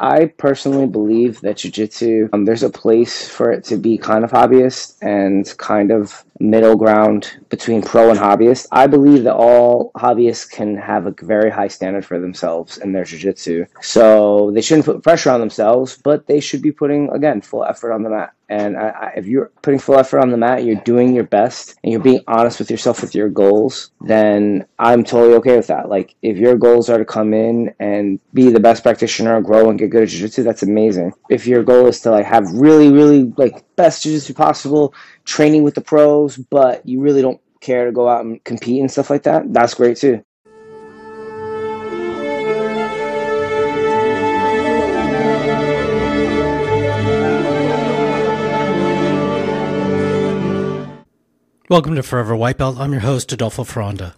I personally believe that jiu-jitsu, um, there's a place for it to be kind of hobbyist and kind of middle ground between pro and hobbyist. I believe that all hobbyists can have a very high standard for themselves in their jiu-jitsu. So they shouldn't put pressure on themselves, but they should be putting again full effort on the mat. And I, I, if you're putting full effort on the mat, you're doing your best, and you're being honest with yourself with your goals, then I'm totally okay with that. Like if your goals are to come in and be the best practitioner, grow and get good at jiu-jitsu, that's amazing. If your goal is to like have really, really like best jiu-jitsu possible, training with the pros, but you really don't care to go out and compete and stuff like that, that's great too. Welcome to Forever White Belt. I'm your host, Adolfo Fronda.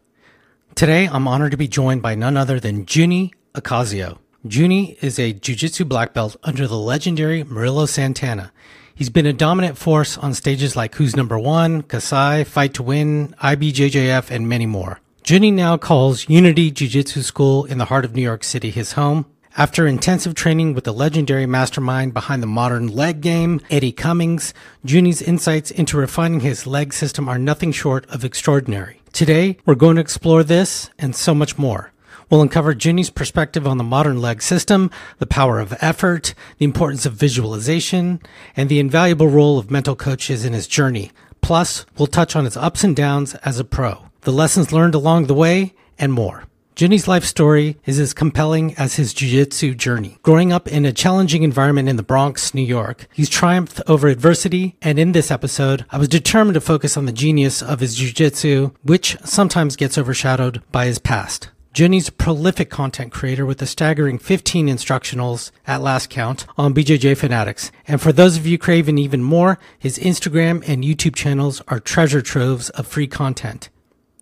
Today, I'm honored to be joined by none other than Junny Ocasio. Junny is a jiu-jitsu black belt under the legendary Murilo Santana. He's been a dominant force on stages like Who's Number One, Kasai, Fight to Win, IBJJF, and many more. Junny now calls Unity Jiu-Jitsu School in the heart of New York City his home. After intensive training with the legendary mastermind behind the modern leg game, Eddie Cummings, Junny's insights into refining his leg system are nothing short of extraordinary. Today, we're going to explore this and so much more. We'll uncover Junny's perspective on the modern leg system, the power of effort, the importance of visualization, and the invaluable role of mental coaches in his journey. Plus, we'll touch on his ups and downs as a pro, the lessons learned along the way, and more. Junny's life story is as compelling as his jiu-jitsu journey. Growing up in a challenging environment in the Bronx, New York, he's triumphed over adversity, and in this episode, I was determined to focus on the genius of his jiu-jitsu, which sometimes gets overshadowed by his past. A prolific content creator with a staggering 15 instructionals at last count on BJJ Fanatics. And for those of you craving even more, his Instagram and YouTube channels are treasure troves of free content.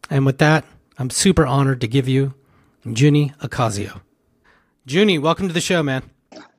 And with that, I'm super honored to give you Junny Ocasio. Junny, welcome to the show, man.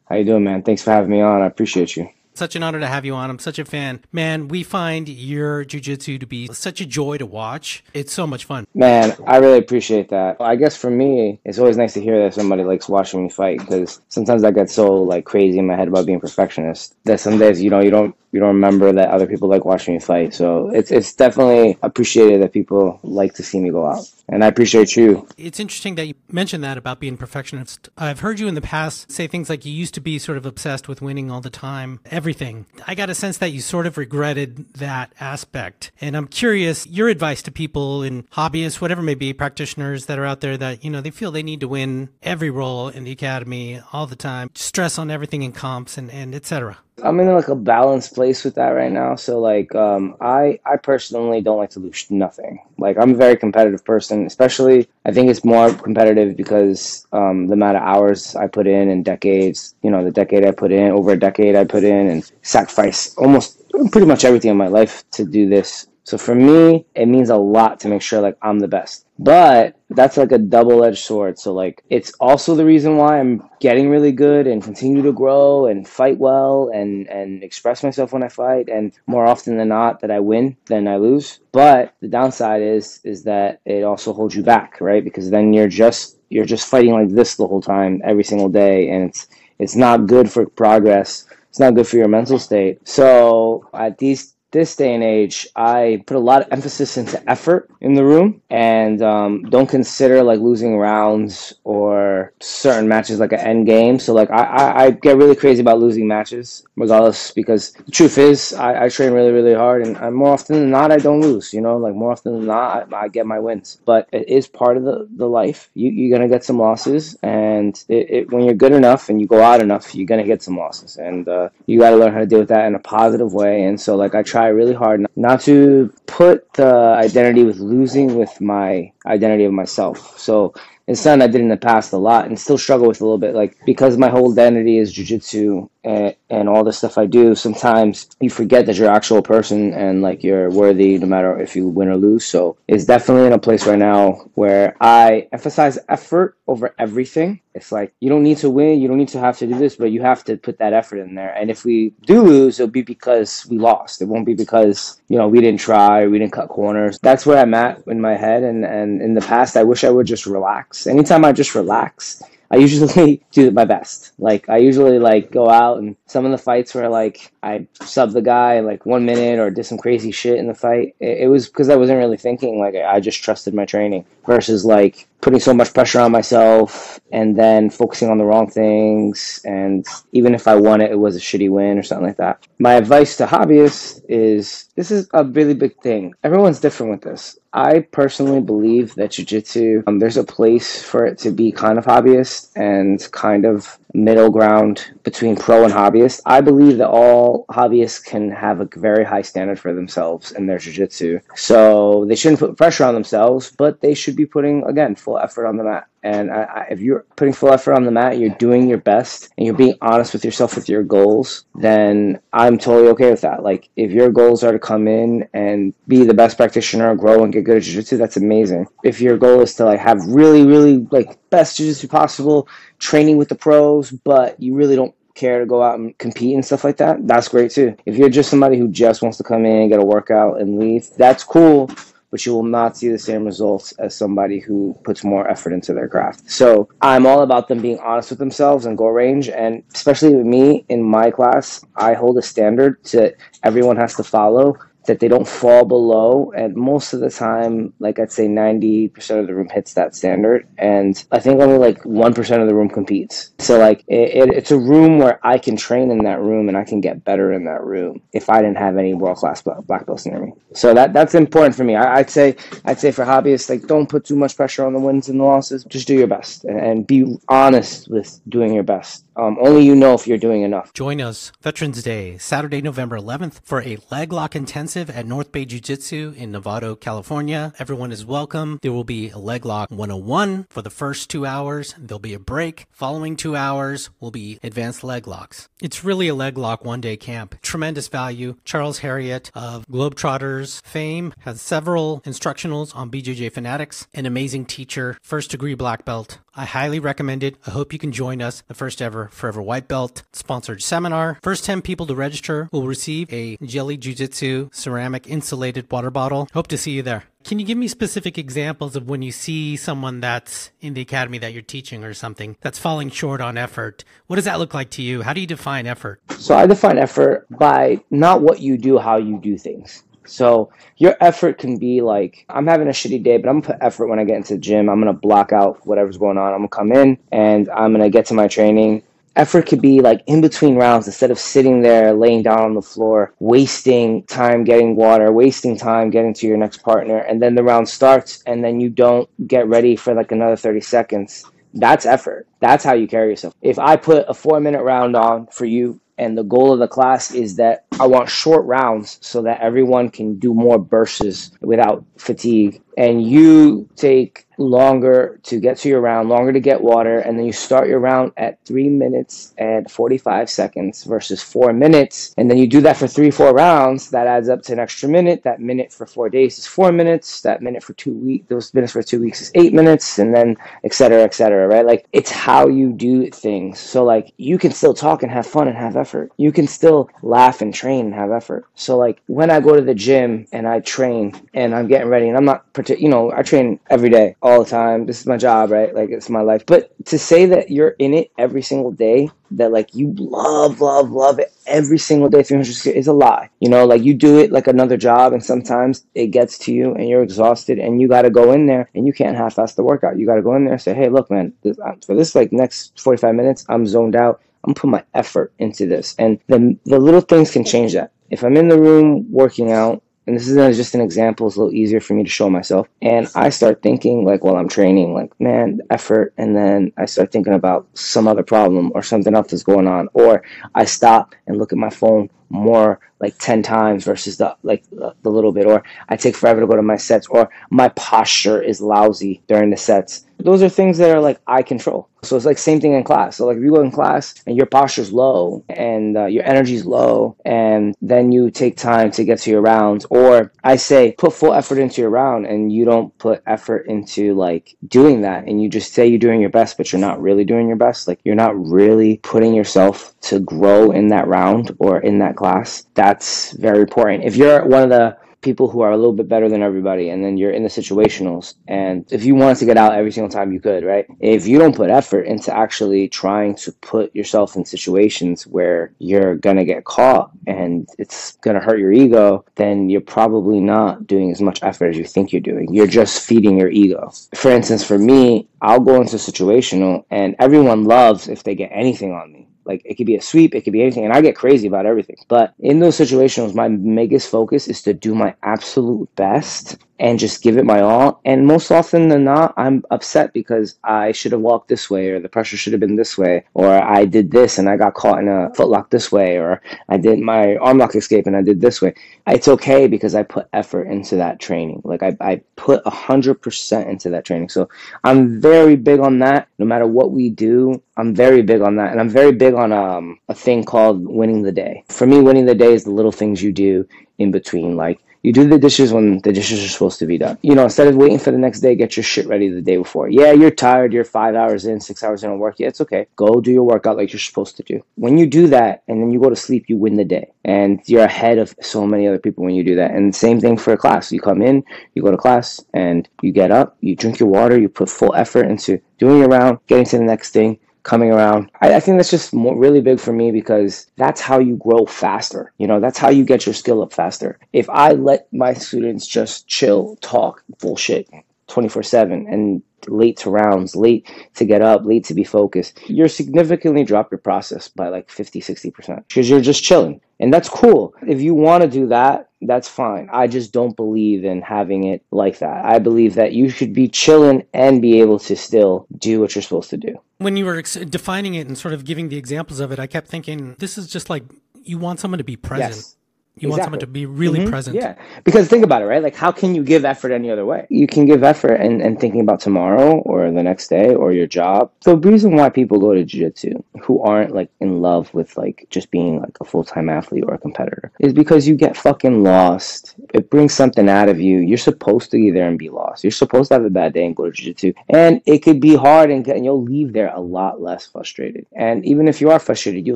How you doing, man? Thanks for having me on. I appreciate you. Such an honor to have you on. I'm such a fan. Man, we find your jujitsu to be such a joy to watch. It's so much fun. Man, I really appreciate that. I guess for me, it's always nice to hear that somebody likes watching me fight because sometimes I get so like crazy in my head about being perfectionist that some days you know you don't you don't remember that other people like watching me fight. So it's it's definitely appreciated that people like to see me go out and I appreciate you. It's interesting that you mentioned that about being perfectionist. I've heard you in the past say things like you used to be sort of obsessed with winning all the time, everything. I got a sense that you sort of regretted that aspect. And I'm curious your advice to people in hobbyists, whatever may be, practitioners that are out there that, you know, they feel they need to win every role in the academy all the time, stress on everything in comps and, and et cetera. I'm in like a balanced place with that right now. So like um I I personally don't like to lose nothing. Like I'm a very competitive person, especially I think it's more competitive because um the amount of hours I put in and decades, you know, the decade I put in, over a decade I put in and sacrifice almost pretty much everything in my life to do this. So for me, it means a lot to make sure like I'm the best. But that's like a double-edged sword. So like it's also the reason why I'm getting really good and continue to grow and fight well and and express myself when I fight and more often than not that I win than I lose. But the downside is is that it also holds you back, right? Because then you're just you're just fighting like this the whole time every single day and it's it's not good for progress. It's not good for your mental state. So at these this day and age, I put a lot of emphasis into effort in the room and um, don't consider like losing rounds or certain matches like an end game. So like I, I, I, get really crazy about losing matches regardless because the truth is I, I train really, really hard and, and, more often than not I don't lose, you know, like more often than not I, I get my wins. But it is part of the, the life. You, you're going to get some losses and it, it, when you're good enough and you go out enough, you're going to get some losses and uh, you got to learn how to deal with that in a positive way. And so like I try try really hard not to put the identity with losing with my identity of myself. So it's something I did in the past a lot and still struggle with a little bit. Like because my whole identity is jujitsu and, and all the stuff I do, sometimes you forget that you're an actual person and like you're worthy no matter if you win or lose. So it's definitely in a place right now where I emphasize effort over everything. It's like you don't need to win, you don't need to have to do this, but you have to put that effort in there. And if we do lose, it'll be because we lost. It won't be because, you know, we didn't try, we didn't cut corners. That's where I'm at in my head and, and in the past I wish I would just relax. Anytime I just relax, I usually do my best. Like I usually like go out and some of the fights where like I sub the guy like one minute or did some crazy shit in the fight. It, it was because I wasn't really thinking. Like I just trusted my training versus like putting so much pressure on myself and then focusing on the wrong things. And even if I won it, it was a shitty win or something like that. My advice to hobbyists is this is a really big thing. Everyone's different with this. I personally believe that jujitsu, um, there's a place for it to be kind of hobbyist and kind of middle ground between pro and hobbyist. I believe that all hobbyists can have a very high standard for themselves in their jiu-jitsu. So they shouldn't put pressure on themselves, but they should be putting again full effort on the mat. And I, I, if you're putting full effort on the mat, you're doing your best, and you're being honest with yourself with your goals, then I'm totally okay with that. Like if your goals are to come in and be the best practitioner, grow and get good at jiu-jitsu, that's amazing. If your goal is to like have really, really like best jiu-jitsu possible, training with the pros, but you really don't care to go out and compete and stuff like that, that's great too. If you're just somebody who just wants to come in, get a workout, and leave, that's cool but you will not see the same results as somebody who puts more effort into their craft. So I'm all about them being honest with themselves and goal range. And especially with me in my class, I hold a standard that everyone has to follow that they don't fall below. And most of the time, like I'd say 90% of the room hits that standard. And I think only like 1% of the room competes. So, like, it, it, it's a room where I can train in that room and I can get better in that room if I didn't have any world class black belts near me. So, that that's important for me. I, would say, I'd say for hobbyists, like, don't put too much pressure on the wins and the losses. Just do your best and, and be honest with doing your best. Um, only you know if you're doing enough. Join us Veterans Day, Saturday, November 11th, for a leg lock intensive at North Bay Jiu Jitsu in Novato, California. Everyone is welcome. There will be a leg lock 101 for the first two hours. There'll be a break. Following two hours will be advanced leg locks. It's really a leg lock one day camp. Tremendous value. Charles Harriott of Globetrotters fame has several instructionals on BJJ Fanatics, an amazing teacher, first degree black belt. I highly recommend it. I hope you can join us, the first ever Forever White Belt sponsored seminar. First 10 people to register will receive a Jelly Jiu Jitsu ceramic insulated water bottle. Hope to see you there. Can you give me specific examples of when you see someone that's in the academy that you're teaching or something that's falling short on effort? What does that look like to you? How do you define effort? So I define effort by not what you do, how you do things. So your effort can be like, I'm having a shitty day, but I'm gonna put effort when I get into the gym. I'm gonna block out whatever's going on. I'm gonna come in and I'm gonna get to my training. Effort could be like in between rounds instead of sitting there laying down on the floor, wasting time getting water, wasting time getting to your next partner, and then the round starts and then you don't get ready for like another 30 seconds. That's effort. That's how you carry yourself. If I put a four minute round on for you and the goal of the class is that I want short rounds so that everyone can do more bursts without fatigue. And you take longer to get to your round, longer to get water, and then you start your round at three minutes and 45 seconds versus four minutes. And then you do that for three, four rounds. That adds up to an extra minute. That minute for four days is four minutes. That minute for two weeks, those minutes for two weeks is eight minutes, and then et cetera, et cetera, right? Like it's how you do things. So, like, you can still talk and have fun and have effort. You can still laugh and train and have effort. So, like, when I go to the gym and I train and I'm getting ready, and I'm not, you know, I train every day all the time. This is my job, right? Like it's my life. But to say that you're in it every single day, that like you love, love, love it every single day, 360 is a lie. You know, like you do it like another job, and sometimes it gets to you, and you're exhausted, and you got to go in there, and you can't half-ass the workout. You got to go in there and say, hey, look, man, this, for this like next 45 minutes, I'm zoned out. I'm putting my effort into this, and the the little things can change that. If I'm in the room working out and this is uh, just an example, it's a little easier for me to show myself. And I start thinking, like, while I'm training, like, man, effort. And then I start thinking about some other problem or something else that's going on. Or I stop and look at my phone more like 10 times versus the like the little bit or i take forever to go to my sets or my posture is lousy during the sets those are things that are like i control so it's like same thing in class. So like if you go in class and your posture's low and uh, your energy's low, and then you take time to get to your rounds, or I say put full effort into your round, and you don't put effort into like doing that, and you just say you're doing your best, but you're not really doing your best. Like you're not really putting yourself to grow in that round or in that class. That's very important. If you're one of the people who are a little bit better than everybody, and then you're in the situationals. And if you wanted to get out every single time, you could, right? If you don't put effort into actually trying to put yourself in situations where you're gonna get caught and it's gonna hurt your ego, then you're probably not doing as much effort as you think you're doing. You're just feeding your ego. For instance, for me, I'll go into situational, and everyone loves if they get anything on me. Like it could be a sweep, it could be anything, and I get crazy about everything. But in those situations, my biggest focus is to do my absolute best and just give it my all. And most often than not, I'm upset because I should have walked this way, or the pressure should have been this way, or I did this and I got caught in a footlock this way, or I did my arm lock escape and I did this way. It's okay because I put effort into that training. Like I, I put 100% into that training. So I'm very big on that. No matter what we do, I'm very big on that. And I'm very big on um, a thing called winning the day. For me, winning the day is the little things you do in between. Like you do the dishes when the dishes are supposed to be done. You know, instead of waiting for the next day, get your shit ready the day before. Yeah, you're tired, you're five hours in, six hours in on work. Yeah, it's okay. Go do your workout like you're supposed to do. When you do that and then you go to sleep, you win the day. And you're ahead of so many other people when you do that. And same thing for a class. You come in, you go to class, and you get up, you drink your water, you put full effort into doing your round, getting to the next thing coming around. I, I, think that's just more, really big for me because that's how you grow faster. You know, that's how you get your skill up faster. If I let my students just chill, talk bullshit 24 7 and late to rounds, late to get up, late to be focused, you're significantly drop your process by like 50, 60% because you're just chilling. And that's cool. If you want to do that, that's fine. I just don't believe in having it like that. I believe that you should be chilling and be able to still do what you're supposed to do. When you were defining it and sort of giving the examples of it, I kept thinking this is just like you want someone to be present. Yes. You exactly. want someone to be really mm-hmm. present. Yeah. Because think about it, right? Like, how can you give effort any other way? You can give effort and, and thinking about tomorrow or the next day or your job. The reason why people go to jiu jitsu who aren't like in love with like just being like a full time athlete or a competitor is because you get fucking lost. It brings something out of you. You're supposed to be there and be lost. You're supposed to have a bad day and go to jiu jitsu. And it could be hard and, and you'll leave there a lot less frustrated. And even if you are frustrated, you'll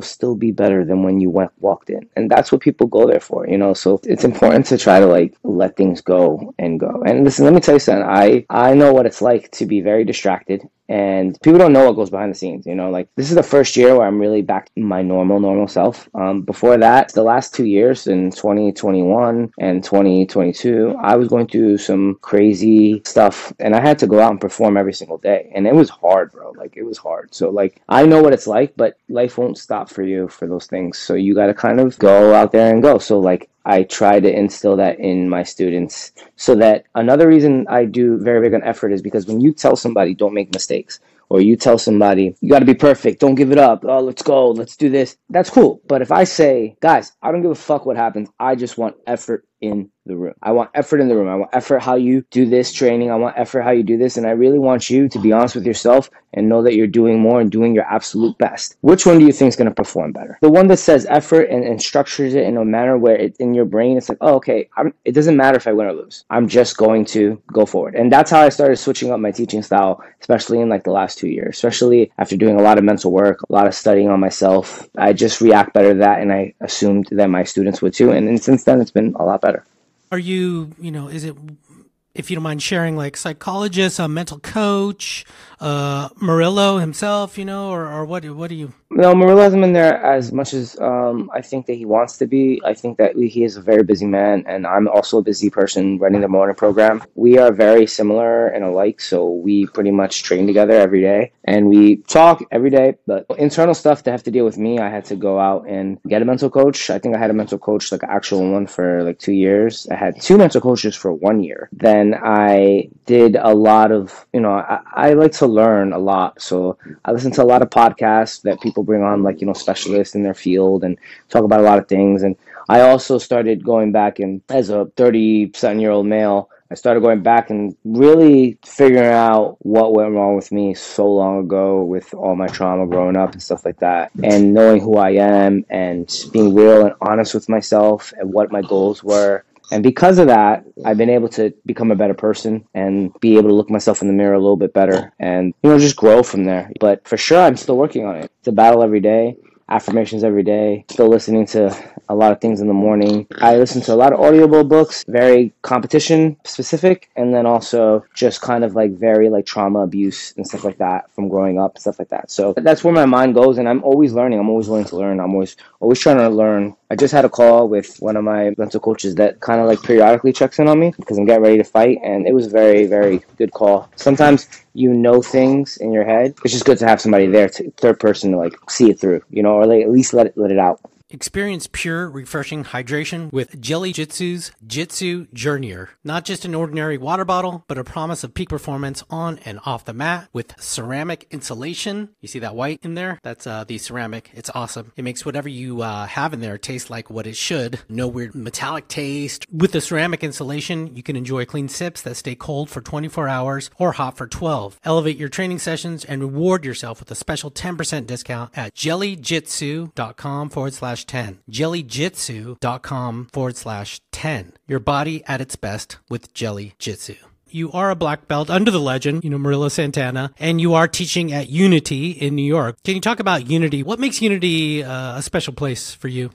still be better than when you went walked in. And that's what people go there for, you know. So it's important to try to like let things go and go. And listen, let me tell you something. I I know what it's like to be very distracted and people don't know what goes behind the scenes you know? Like this is the first year where i'm really back my normal normal self. Um, before that the last two years in 2021 and 2022 i was going through some crazy stuff and i had to go out and perform every single day and it was hard bro. Like it was hard. So like i know what it's like but life won't stop for you for those things. So you got to kind of go out there and go. So like I try to instill that in my students so that another reason I do very big on effort is because when you tell somebody don't make mistakes or you tell somebody you got to be perfect don't give it up oh let's go let's do this that's cool. But if I say guys I don't give a fuck what happens I just want effort in the room. I want effort in the room. I want effort how you do this training. I want effort how you do this. And I really want you to be honest with yourself and know that you're doing more and doing your absolute best. Which one do you think is going to perform better? The one that says effort and, and structures it in a manner where it, in your brain it's like, oh, okay, I'm, it doesn't matter if I win or lose. I'm just going to go forward. And that's how I started switching up my teaching style, especially in like the last two years, especially after doing a lot of mental work, a lot of studying on myself. I just react better to that. And I assumed that my students would too. And, and since then, it's been a lot better. Are you, you know, is it, if you don't mind sharing, like psychologist, a mental coach, uh, Murilo himself, you know, or, or what, what do you? No, Murilo hasn't been there as much as um, I think that he wants to be. I think that he is a very busy man, and I'm also a busy person running the morning program. We are very similar and alike, so we pretty much train together every day, and we talk every day. But internal stuff to have to deal with me, I had to go out and get a mental coach. I think I had a mental coach, like an actual one, for like two years. I had two mental coaches for one year. Then I did a lot of, you know, I, I like to learn a lot, so I listen to a lot of podcasts that people bring on like you know specialists in their field and talk about a lot of things. And I also started going back and as a thirty seven year old male. I started going back and really figuring out what went wrong with me so long ago with all my trauma growing up and stuff like that. And knowing who I am and being real and honest with myself and what my goals were and because of that, I've been able to become a better person and be able to look myself in the mirror a little bit better and, you know, just grow from there. But for sure, I'm still working on it. It's a battle every day. affirmations every day. Still listening to a lot of things in the morning. I listen to a lot of audible books, very competition specific, and then also just kind of like very like trauma abuse and stuff like that from growing up, stuff like that. So that's where my mind goes, and I'm always learning. I'm always willing to learn. I'm always always trying to learn. I just had a call with one of my mental coaches that kind of like periodically checks in on me because I'm getting ready to fight, and it was a very very good call. Sometimes you know things in your head. It's just good to have somebody there, to, third person, to like see it through, you know, or like at least let it let it out. Experience pure, refreshing hydration with Jelly Jitsu's Jitsu Journeyer. Not just an ordinary water bottle, but a promise of peak performance on and off the mat with ceramic insulation. You see that white in there? That's uh, the ceramic. It's awesome. It makes whatever you uh, have in there taste like what it should. No weird metallic taste. With the ceramic insulation, you can enjoy clean sips that stay cold for 24 hours or hot for 12. Elevate your training sessions and reward yourself with a special 10% discount at jellyjitsu.com forward slash 10. Jellyjitsu.com forward slash 10. Your body at its best with Jelly Jitsu. You are a black belt under the legend, you know, Murilo Santana, and you are teaching at Unity in New York. Can you talk about Unity? What makes Unity uh, a special place for you?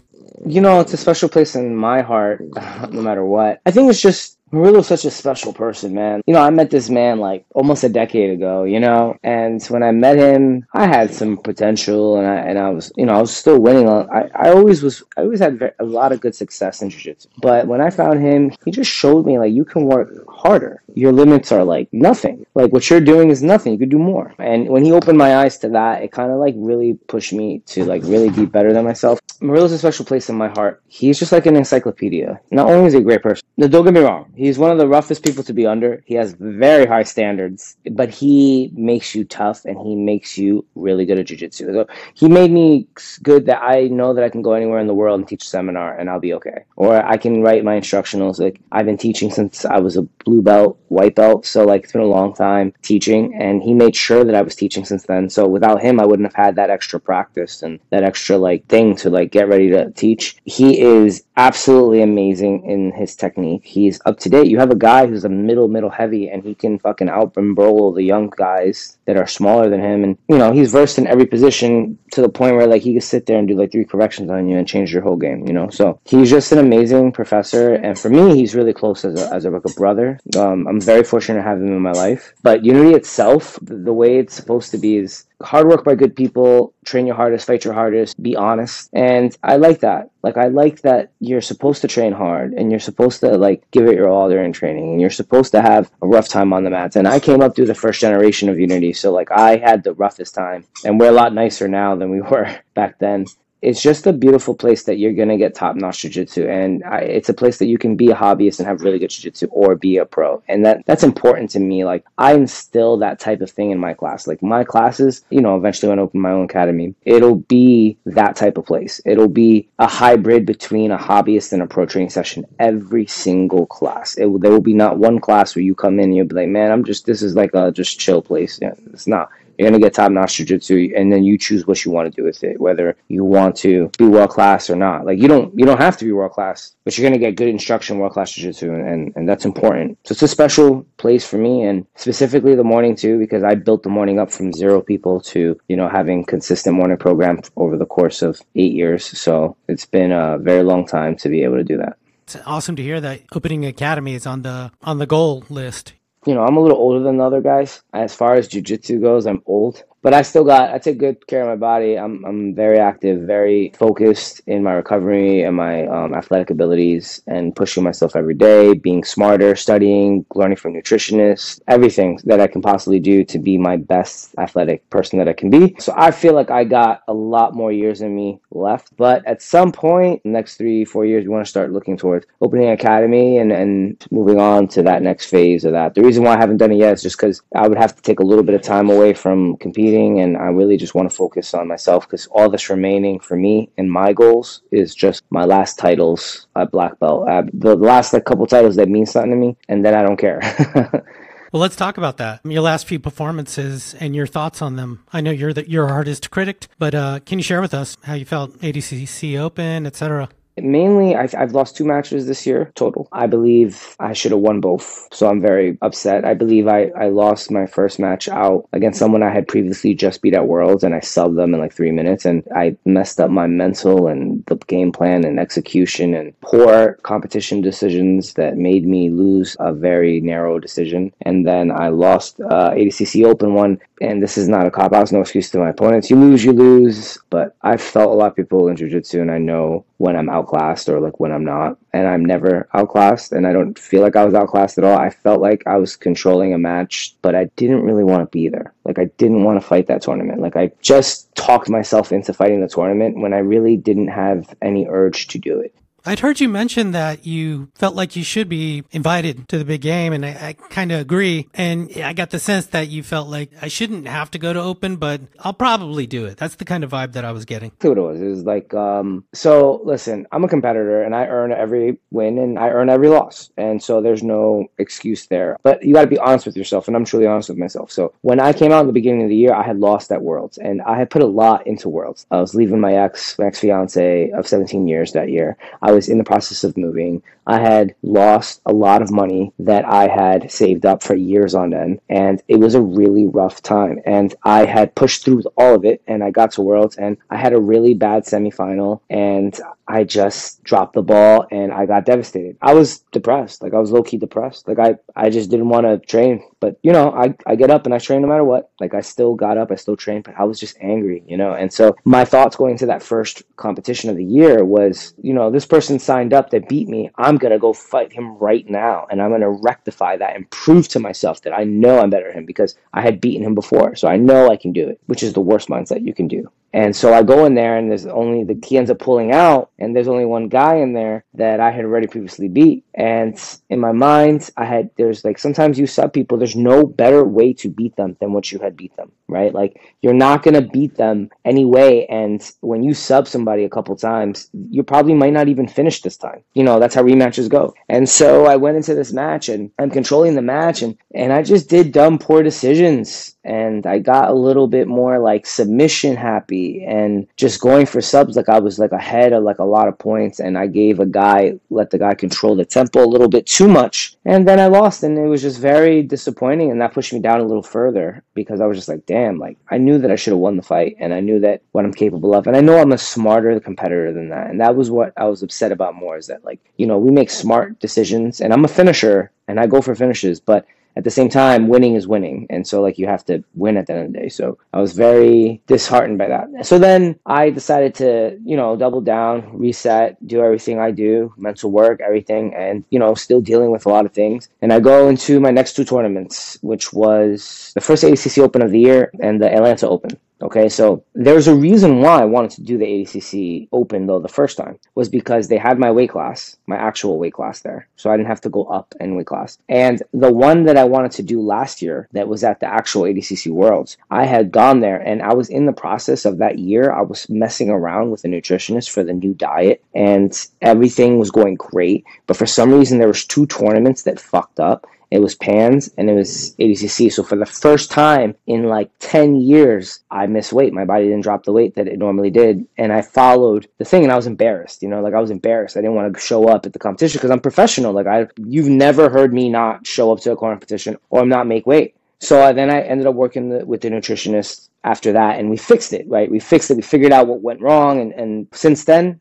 You know, it's a special place in my heart, no matter what. I think it's just Murilo's such a special person, man. You know, I met this man like almost a decade ago, you know, and when I met him, I had some potential and I, and I was, you know, I was still winning. I, I always was, I always had a lot of good success in jiu-jitsu. But when I found him, he just showed me like you can work harder. Your limits are like nothing. Like what you're doing is nothing. You could do more. And when he opened my eyes to that, it kind of like really pushed me to like really be better than myself. Murilo's a special place in my heart. He's just like an encyclopedia. Not only is he a great person, now don't get me wrong, He's one of the roughest people to be under. He has very high standards, but he makes you tough and he makes you really good at jiu-jitsu. So he made me good that I know that I can go anywhere in the world and teach a seminar and I'll be okay. Or I can write my instructionals. Like I've been teaching since I was a blue belt, white belt. So like it's been a long time teaching and he made sure that I was teaching since then. So without him, I wouldn't have had that extra practice and that extra like thing to like get ready to teach. He is absolutely amazing in his technique. He's up to date. You have a guy who's a middle, middle heavy, and he can fucking out the young guys that are smaller than him. And, you know, he's versed in every position to the point where, like, he could sit there and do, like, three corrections on you and change your whole game, you know? So he's just an amazing professor. And for me, he's really close as a, as a, like a brother. Um, I'm very fortunate to have him in my life. But Unity itself, the way it's supposed to be is hard work by good people, train your hardest, fight your hardest, be honest. And I like that. Like I like that you're supposed to train hard and you're supposed to like give it your all during training and you're supposed to have a rough time on the mats. And I came up through the first generation of Unity, so like I had the roughest time. And we're a lot nicer now than we were back then it's just a beautiful place that you're gonna get top notch jiu-jitsu and I, it's a place that you can be a hobbyist and have really good jiu-jitsu or be a pro and that that's important to me. Like i instill that type of thing in my class. Like my classes you know eventually when i open my own academy it'll be that type of place. It'll be a hybrid between a hobbyist and a pro training session every single class. It there will be not one class where you come in and you'll be like man i'm just this is like a just chill place. Yeah, it's not you're going to get top notch jiu-jitsu and then you choose what you want to do with it whether you want to be world class or not. Like you don't you don't have to be world class but you're going to get good instruction world class jiu-jitsu and, and, and that's important. So it's a special place for me and specifically the morning too because i built the morning up from zero people to you know having consistent morning program over the course of eight years. So it's been a very long time to be able to do that. It's awesome to hear that opening academy is on the on the goal list you know, I'm a little older than the other guys. As far as jujitsu goes, I'm old but I still got I take good care of my body. I'm I'm very active, very focused in my recovery and my um, athletic abilities, and pushing myself every day, being smarter, studying, learning from nutritionists, everything that I can possibly do to be my best athletic person that I can be. So I feel like I got a lot more years in me left, but at some point, next three four years, we want to start looking towards opening an academy and and moving on to that next phase of that. The reason why I haven't done it yet is just because I would have to take a little bit of time away from competing and I really just want to focus on myself because all that's remaining for me and my goals is just my last titles at black belt. Uh, the last like couple titles that mean something to me, and then I don't care. well, let's talk about that. Your last few performances and your thoughts on them. I know you're the, your hardest critic, but uh, can you share with us how you felt ADCC Open, etc.? Mainly, I've, I've lost two matches this year total. I believe I should have won both, so I'm very upset. I believe I, I lost my first match out against someone I had previously just beat at Worlds, and I subbed them in like three minutes, and I messed up my mental and the game plan and execution and poor competition decisions that made me lose a very narrow decision. And then I lost uh, ADCC Open one, and this is not a cop out, no excuse to my opponents. You lose, you lose, but I've felt a lot of people in Jiu Jitsu, and I know when I'm outclassed or like when I'm not. And I'm never outclassed, and I don't feel like I was outclassed at all. I felt like I was controlling a match, but I didn't really want to be there. Like I didn't want to fight that tournament. Like I just talked myself into fighting the tournament when I really didn't have any urge to do it. I'd heard you mention that you felt like you should be invited to the big game, and I, I kind of agree. And I got the sense that you felt like I shouldn't have to go to Open, but I'll probably do it. That's the kind of vibe that I was getting. That's what it was. It was like, um, so listen, I'm a competitor, and I earn every win, and I earn every loss, and so there's no excuse there. But you got to be honest with yourself, and I'm truly honest with myself. So when I came out in the beginning of the year, I had lost at Worlds, and I had put a lot into Worlds. I was leaving my ex, my ex fiance of 17 years that year. I I was in the process of moving. I had lost a lot of money that I had saved up for years on end, and it was a really rough time. And I had pushed through all of it, and I got to Worlds, and I had a really bad semifinal, and I just dropped the ball, and I got devastated. I was depressed, like I was low key depressed. Like I, I just didn't want to train. But you know, I, I get up and I train no matter what. Like I still got up, I still trained, but I was just angry, you know. And so my thoughts going into that first competition of the year was, you know, this person signed up that beat me, I'm to go fight him right now. And I'm to rectify that and prove to myself that I know I'm better than him because I had beaten him before. So I know I can do it, which is the worst mindset you can do. And so I go in there, and there's only the he ends up pulling out, and there's only one guy in there that I had already previously beat. And in my mind, I had there's like sometimes you sub people, there's no better way to beat them than what you had beat them, right? Like you're not gonna beat them anyway. And when you sub somebody a couple times, you probably might not even finish this time. You know that's how rematches go. And so I went into this match, and I'm controlling the match, and and I just did dumb, poor decisions and I got a little bit more like submission happy and just going for subs like I was like ahead of like a lot of points and I gave a guy let the guy control the tempo a little bit too much and then I lost and it was just very disappointing and that pushed me down a little further because I was just like damn like I knew that I should have won the fight and I knew that what I'm capable of and I know I'm a smarter competitor than that and that was what I was upset about more is that like you know we make smart decisions and I'm a finisher and I go for finishes but at the same time, winning is winning. And so, like, you have to win at the end of the day. So I was very disheartened by that. So then I decided to, you know, double down, reset, do everything I do, mental work, everything, and, you know, still dealing with a lot of things. And I go into my next two tournaments, which was the first ACC Open of the year and the Atlanta Open. Okay, so there's a reason why I wanted to do the ADCC Open though the first time was because they had my weight class, my actual weight class there, so I didn't have to go up in weight class. And the one that I wanted to do last year, that was at the actual ADCC Worlds, I had gone there and I was in the process of that year. I was messing around with a nutritionist for the new diet, and everything was going great. But for some reason, there was two tournaments that fucked up it was Pans and it was ADCC. So for the first time in like 10 years, I missed weight. My body didn't drop the weight that it normally did. And I followed the thing and I was embarrassed, you know, like I was embarrassed. I didn't want to show up at the competition because I'm professional. Like I, you've never heard me not show up to a competition or not make weight. So uh, then I ended up working the, with the nutritionist after that and we fixed it, right? We fixed it. We figured out what went wrong. And, and since then,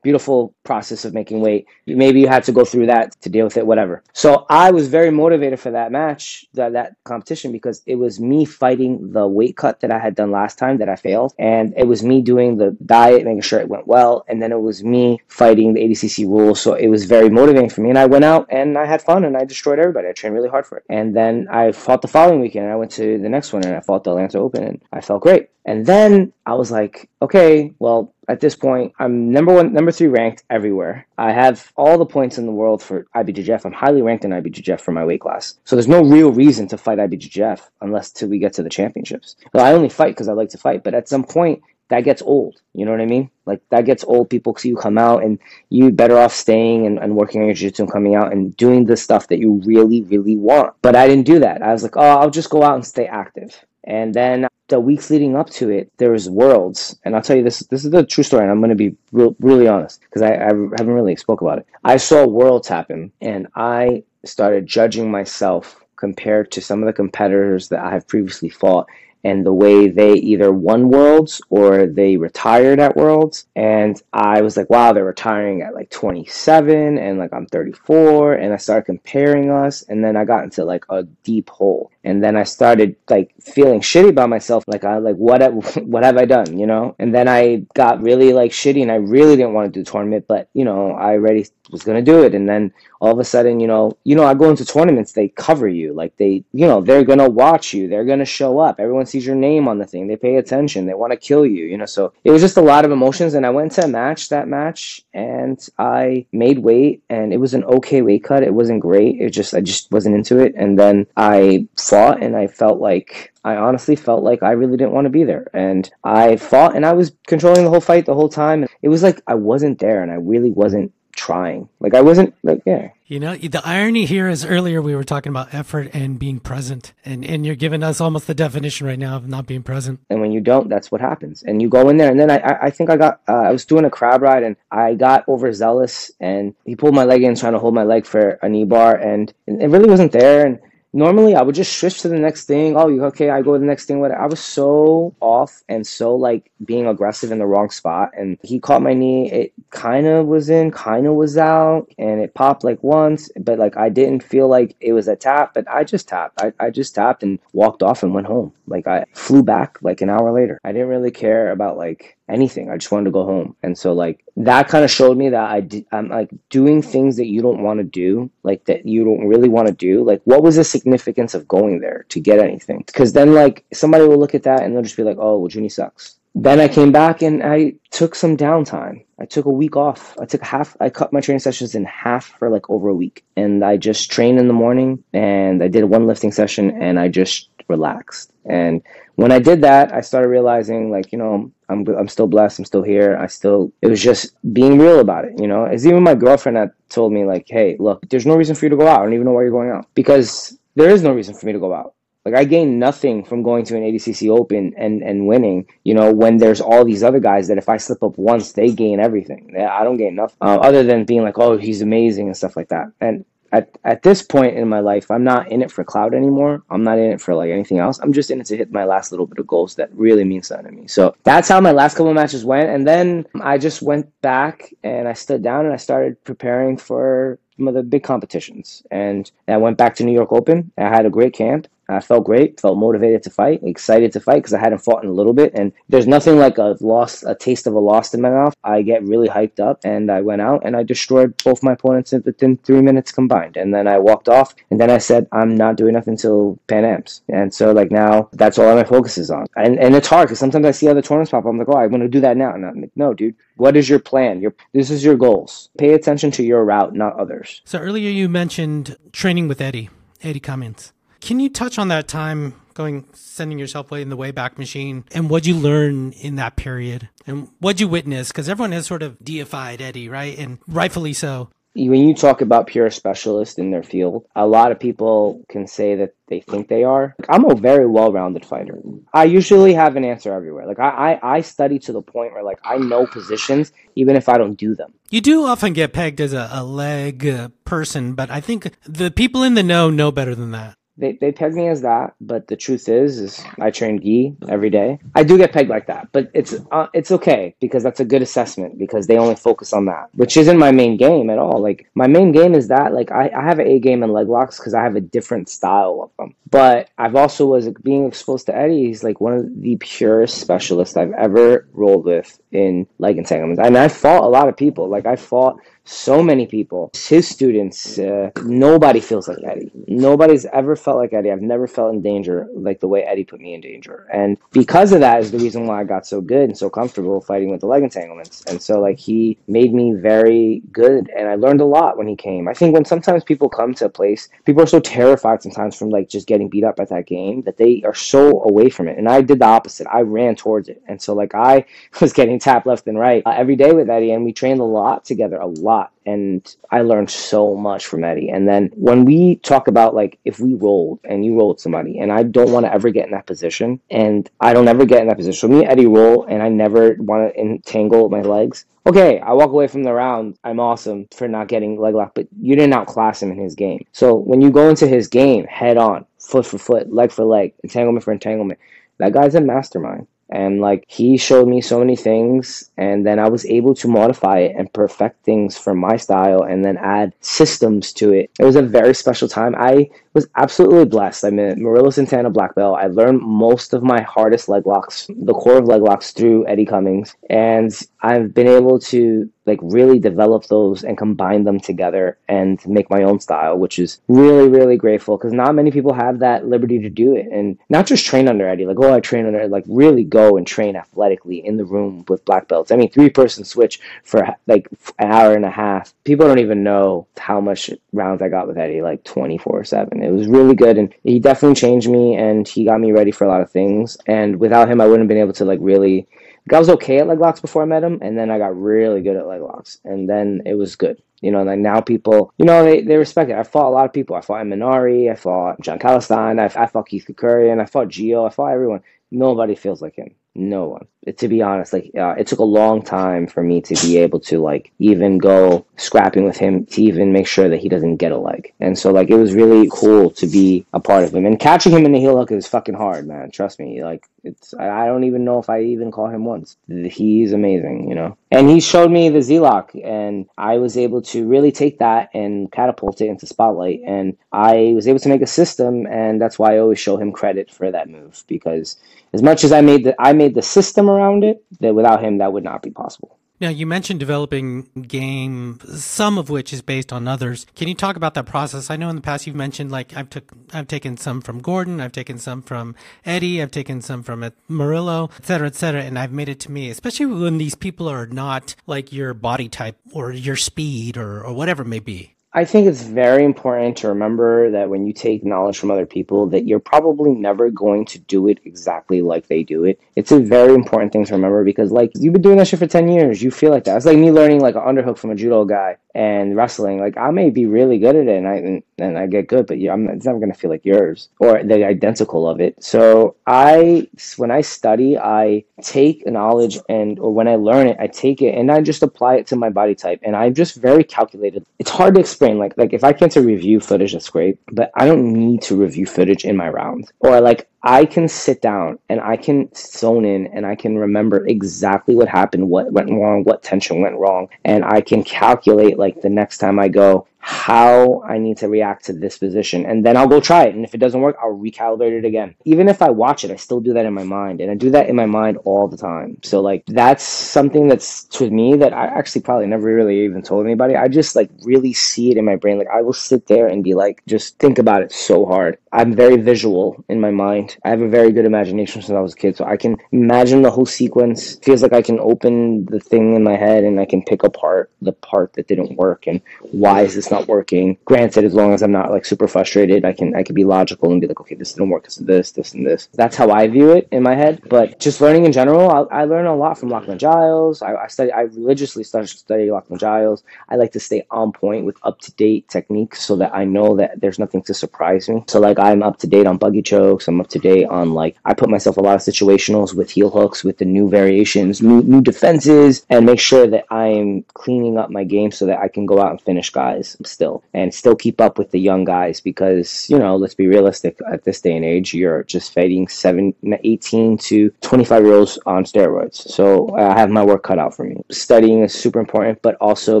beautiful process of making weight. Maybe you had to go through that to deal with it, whatever. So I was very motivated for that match, that, that competition, because it was me fighting the weight cut that I had done last time that I failed. And it was me doing the diet, making sure it went well. And then it was me fighting the ADCC rules. So it was very motivating for me. And I went out and I had fun and I destroyed everybody. I trained really hard for it. And then I fought the following weekend and I went to the next one and I fought the Atlanta Open and I felt great. And then I was like, okay, well, at this point, I'm number one, number three ranked everywhere. I have all the points in the world for IBJJF. I'm highly ranked in IBJJF for my weight class. So there's no real reason to fight IBJJF unless till we get to the championships. Well, I only fight because I like to fight, but at some point, that gets old. You know what I mean? Like that gets old. People see you come out and you better off staying and, and working on your jiu-jitsu and coming out and doing the stuff that you really, really want. But I didn't do that. I was like, oh, I'll just go out and stay active And then the weeks leading up to it, there was worlds, and I'll tell you this. This is the true story, and I'm going to be real, really honest because I, I haven't really spoke about it. I saw worlds happen, and I started judging myself compared to some of the competitors that I have previously fought, and the way they either won worlds or they retired at worlds. And i was like wow they're retiring at like 27 and like i'm 34 and i started comparing us and then i got into like a deep hole. And then i started like feeling shitty about myself. Like i like what what have i done you know? And then i got really like shitty and i really didn't want to do tournament but you know i already was going to do it. And then all of a sudden you know you know i go into tournaments they cover you. Like they you know they're going to watch you. They're going to show up. Everyone sees your name on the thing. They pay attention. They want to kill you you know so it was just a lot of emotions and i went to a match that match and i made weight and it was an okay weight cut. It wasn't great. It just i just wasn't into it. And then i fought and i felt like I honestly felt like I really didn't want to be there. And I fought and I was controlling the whole fight the whole time. It was like I wasn't there and I really wasn't trying. Like I wasn't like yeah. You know, the irony here is earlier we were talking about effort and being present, and and you're giving us almost the definition right now of not being present. And when you don't, that's what happens. And you go in there, and then I I think I got uh, I was doing a crab ride, and I got overzealous, and he pulled my leg in trying to hold my leg for a knee bar, and it really wasn't there, and normally I would just switch to the next thing. Oh, okay, I go to the next thing. What I was so off and so like being aggressive in the wrong spot, and he caught my knee. It kind of was in, kind of was out, and it popped like once, but like I didn't feel like it was a tap, but I just tapped. I, I just tapped and walked off and went home. Like I flew back like an hour later. I didn't really care about like anything. I just wanted to go home. And so like that kind of showed me that i i'm like doing things that you don't want to do, like that you don't really want to do. Like what was the significance of going there to get anything? Because then like somebody will look at that and they'll just be like, oh, well, Junny sucks. Then I came back and I took some downtime. I took a week off. I took half, I cut my training sessions in half for like over a week. And I just trained in the morning and I did one lifting session and I just relaxed. And when I did that, I started realizing like, you know, I'm I'm still blessed. I'm still here. I still it was just being real about it. You know, It's even my girlfriend that told me like, hey, look, there's no reason for you to go out. I don't even know why you're going out because there is no reason for me to go out. Like I gained nothing from going to an ADCC Open and and winning. You know, when there's all these other guys that if I slip up once, they gain everything. I don't gain nothing uh, other than being like, oh, he's amazing and stuff like that. And at, at this point in my life, I'm not in it for cloud anymore. I'm not in it for like anything else. I'm just in it to hit my last little bit of goals that really mean something to me. So that's how my last couple matches went. And then I just went back and I stood down and I started preparing for some of the big competitions. And I went back to New York Open. I had a great camp. I felt great, felt motivated to fight, excited to fight because I hadn't fought in a little bit. And there's nothing like a loss, a taste of a loss in my mouth. I get really hyped up and I went out and I destroyed both my opponents within three minutes combined. And then I walked off and then I said, I'm not doing nothing until Pan Am's. And so like now that's all my focus is on. And, and it's hard because sometimes I see other tournaments pop up. I'm like, oh, I want to do that now. And I'm like, no, dude, what is your plan? Your, this is your goals. Pay attention to your route, not others. So earlier you mentioned training with Eddie, Eddie Cummings. Can you touch on that time going sending yourself away in the Wayback Machine and what you learn in that period and what you witness? Because everyone has sort of deified Eddie, right? And rightfully so when you talk about pure specialists in their field, a lot of people can say that they think they are. I'm a very well-rounded fighter. I usually have an answer everywhere. Like I, I, I study to the point where like I know positions even if I don't do them. You do often get pegged as a, a leg uh, person, but I think the people in the know know better than that they, they peg me as that, but the truth is, is I train gi every day. I do get pegged like that, but it's uh, it's okay because that's a good assessment because they only focus on that, which isn't my main game at all. Like my main game is that like I, I have an A game in leg locks because I have a different style of them. But I've also was being exposed to Eddie. He's like one of the purest specialists I've ever rolled with in leg entanglements. I mean, I fought a lot of people. Like I fought so many people. His students, uh, nobody feels like Eddie. Nobody's ever felt like Eddie. I've never felt in danger like the way Eddie put me in danger. And because of that is the reason why I got so good and so comfortable fighting with the leg entanglements. And so like he made me very good and I learned a lot when he came. I think when sometimes people come to a place, people are so terrified sometimes from like just getting beat up at that game that they are so away from it. And I did the opposite. I ran towards it. And so like I was getting tapped left and right uh, every day with Eddie and we trained a lot together, a lot lot. and I learned so much from Eddie. And then when we talk about like if we rolled and you rolled somebody, and I don't want to ever get in that position, and I don't ever get in that position. So me Eddie roll, and I never want to entangle my legs. Okay, I walk away from the round. I'm awesome for not getting leg lock, but you didn't outclass him in his game. So when you go into his game head on, foot for foot, leg for leg, entanglement for entanglement, that guy's a mastermind and like he showed me so many things and then i was able to modify it and perfect things for my style and then add systems to it. It was a very special time. I was absolutely blessed i'm a Santana black belt i learned most of my hardest leg locks the core of leg locks through eddie cummings and i've been able to like really develop those and combine them together and make my own style, which is really, really grateful because not many people have that liberty to do it. And not just train under Eddie, like, oh, I train under, like, really go and train athletically in the room with black belts. I mean, three person switch for like an hour and a half. People don't even know how much rounds I got with Eddie, like 24 7. It was really good. And he definitely changed me and he got me ready for a lot of things. And without him, I wouldn't have been able to, like, really I was okay at leg locks before I met him, and then I got really good at leg locks, and then it was good. You know, like now people, you know, they, they respect it. I fought a lot of people. I fought Minari, I fought Jon Calestine, I, I fought Keith and I fought Gio, I fought everyone. Nobody feels like him. No one. To be honest, like uh, it took a long time for me to be able to like even go scrapping with him to even make sure that he doesn't get a leg. And so like it was really cool to be a part of him. And catching him in the heel hook is fucking hard, man. Trust me. Like it's I, don't even know if I even call him once. He's amazing, you know. And he showed me the Z lock, and I was able to really take that and catapult it into spotlight. And I was able to make a system, and that's why I always show him credit for that move because as much as I made the I made the system around it, that without him that would not be possible. Now, you mentioned developing game, some of which is based on others. Can you talk about that process? I know in the past you've mentioned like I've took I've taken some from Gordon, I've taken some from Eddie, I've taken some from Murilo, et cetera, et cetera, and I've made it to me. Especially when these people are not like your body type or your speed or, or whatever it may be. I think it's very important to remember that when you take knowledge from other people that you're probably never going to do it exactly like they do it. It's a very important thing to remember because like you've been doing that shit for 10 years. You feel like that. It's like me learning like an underhook from a judo guy and wrestling. Like I may be really good at it and I and I get good, but I'm, it's never going to feel like yours or the identical of it. So I when I study, I take knowledge and or when I learn it, I take it and I just apply it to my body type and I'm just very calculated. It's hard to explain like like if I can to review footage, that's great. But I don't need to review footage in my round. Or like I can sit down and I can zone in and I can remember exactly what happened, what went wrong, what tension went wrong, and I can calculate like the next time I go, how I need to react to this position. And then I'll go try it. And if it doesn't work, I'll recalibrate it again. Even if I watch it, I still do that in my mind. And I do that in my mind all the time. So, like, that's something that's to me that I actually probably never really even told anybody. I just like really see it in my brain. Like, I will sit there and be like, just think about it so hard. I'm very visual in my mind. I have a very good imagination since I was a kid. So I can imagine the whole sequence. Feels like I can open the thing in my head and I can pick apart the part that didn't work and why is this not working. Granted, as long as I'm not like super frustrated, I can I can be logical and be like, okay, this didn't work because of this, this, and this. That's how I view it in my head. But just learning in general, I, I learn a lot from Lachlan Giles. I, I study, I religiously study, study Lachlan Giles. I like to stay on point with up to date techniques so that I know that there's nothing to surprise me. So like I'm up to date on buggy chokes. I'm up to date on like I put myself a lot of situationals with heel hooks with the new variations, new new defenses, and make sure that I'm cleaning up my game so that I can go out and finish guys still and still keep up with the young guys because, you know, let's be realistic at this day and age, you're just fighting seven, 18 to 25 year olds on steroids. So uh, I have my work cut out for me. Studying is super important, but also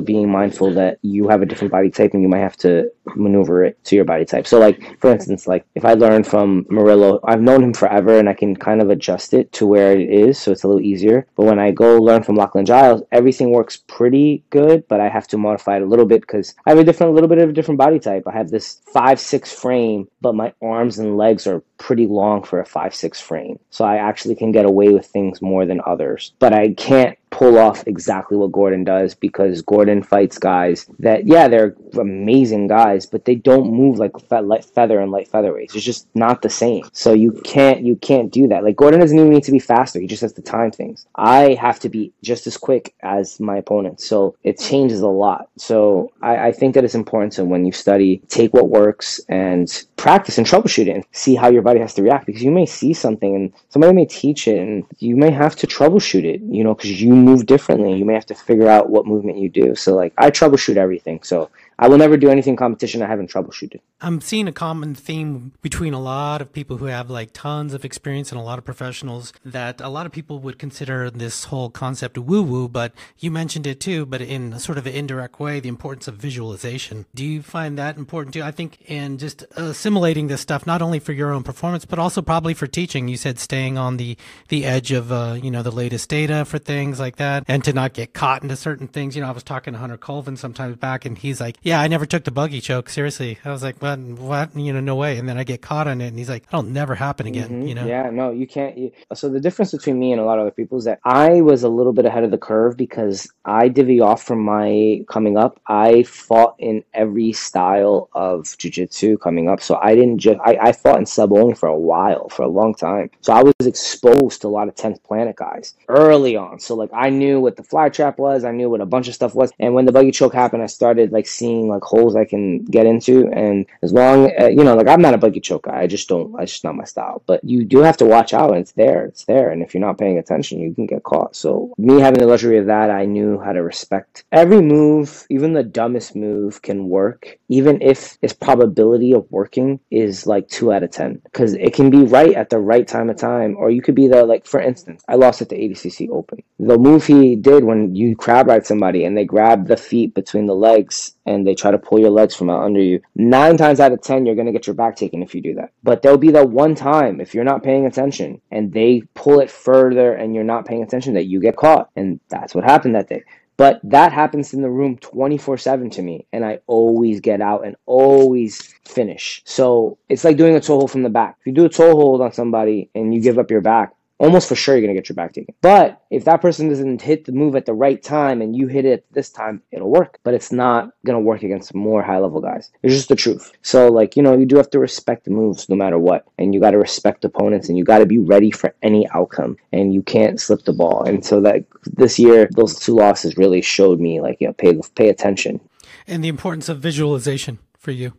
being mindful that you have a different body type and you might have to maneuver it to your body type. So, like, for instance, like if I learn from Murilo, I've known him forever and I can kind of adjust it to where it is, so it's a little easier. But when I go learn from Lachlan Giles, everything works pretty good, but I have to modify it a little bit because I have a different, little bit of a different body type. I have this five six frame, but my arms and legs are pretty long for a five six frame, so I actually can get away with things more than others. But I can't pull off exactly what Gordon does because Gordon fights guys that, yeah, they're amazing guys, but they don't move like light feather and light featherweights. It's just not the same. So you can't you can't do that. Like Gordon doesn't even need to be faster. He just has to time things. I have to be just as quick as my opponent. So it changes a lot. So I, I think that it's important to when you study, take what works and practice and troubleshoot it and see how your body has to react because you may see something and somebody may teach it and you may have to troubleshoot it, you know, because you move differently. You may have to figure out what movement you do. So like I troubleshoot everything. So I will never do anything competition I haven't troubleshooted. I'm seeing a common theme between a lot of people who have like tons of experience and a lot of professionals that a lot of people would consider this whole concept woo woo, but you mentioned it too, but in sort of an indirect way, the importance of visualization. Do you find that important too? I think in just assimilating this stuff, not only for your own performance, but also probably for teaching. You said staying on the, the edge of, uh, you know, the latest data for things like that and to not get caught into certain things. You know, I was talking to Hunter Colvin sometimes back and he's like, yeah, I never took the buggy choke. Seriously. I was like, what, what? You know, no way. And then I get caught on it. And he's like, that'll never happen again. Mm-hmm. You know? Yeah, no, you can't. You, so the difference between me and a lot of other people is that I was a little bit ahead of the curve because I divvy off from my coming up. I fought in every style of jujitsu coming up. So I didn't just, I, I fought in sub only for a while, for a long time. So I was exposed to a lot of 10th planet guys early on. So like I knew what the fly trap was. I knew what a bunch of stuff was. And when the buggy choke happened, I started like seeing like holes I can get into. And as long, uh, you know, like I'm not a buggy choke guy. I just don't. It's just not my style. But you do have to watch out, and it's there. It's there. And if you're not paying attention, you can get caught. So me having the luxury of that, I knew how to respect every move. Even the dumbest move can work, even if its probability of working is like two out of ten, because it can be right at the right time of time, or you could be the like. For instance, I lost at the ADCC Open. The move he did when you crab ride somebody and they grab the feet between the legs and they try to pull your legs from out under you. Nine times out of ten, you're going to get your back taken if you do that. But there'll be that one time if you're not paying attention and they pull it further and you're not paying attention that you get caught. And that's what happened that day. But that happens in the room 24 7 to me. And I always get out and always finish. So it's like doing a toe hold from the back. If you do a toe hold on somebody and you give up your back, almost for sure you're going to get your back taken. But if that person doesn't hit the move at the right time and you hit it this time, it'll work. But it's not going to work against more high level guys. It's just the truth. So, like, you know, you do have to respect the moves no matter what. And you got to respect opponents and you got to be ready for any outcome. And you can't slip the ball. And so that this year, those two losses really showed me, like, you know, pay, pay attention. And the importance of visualization for you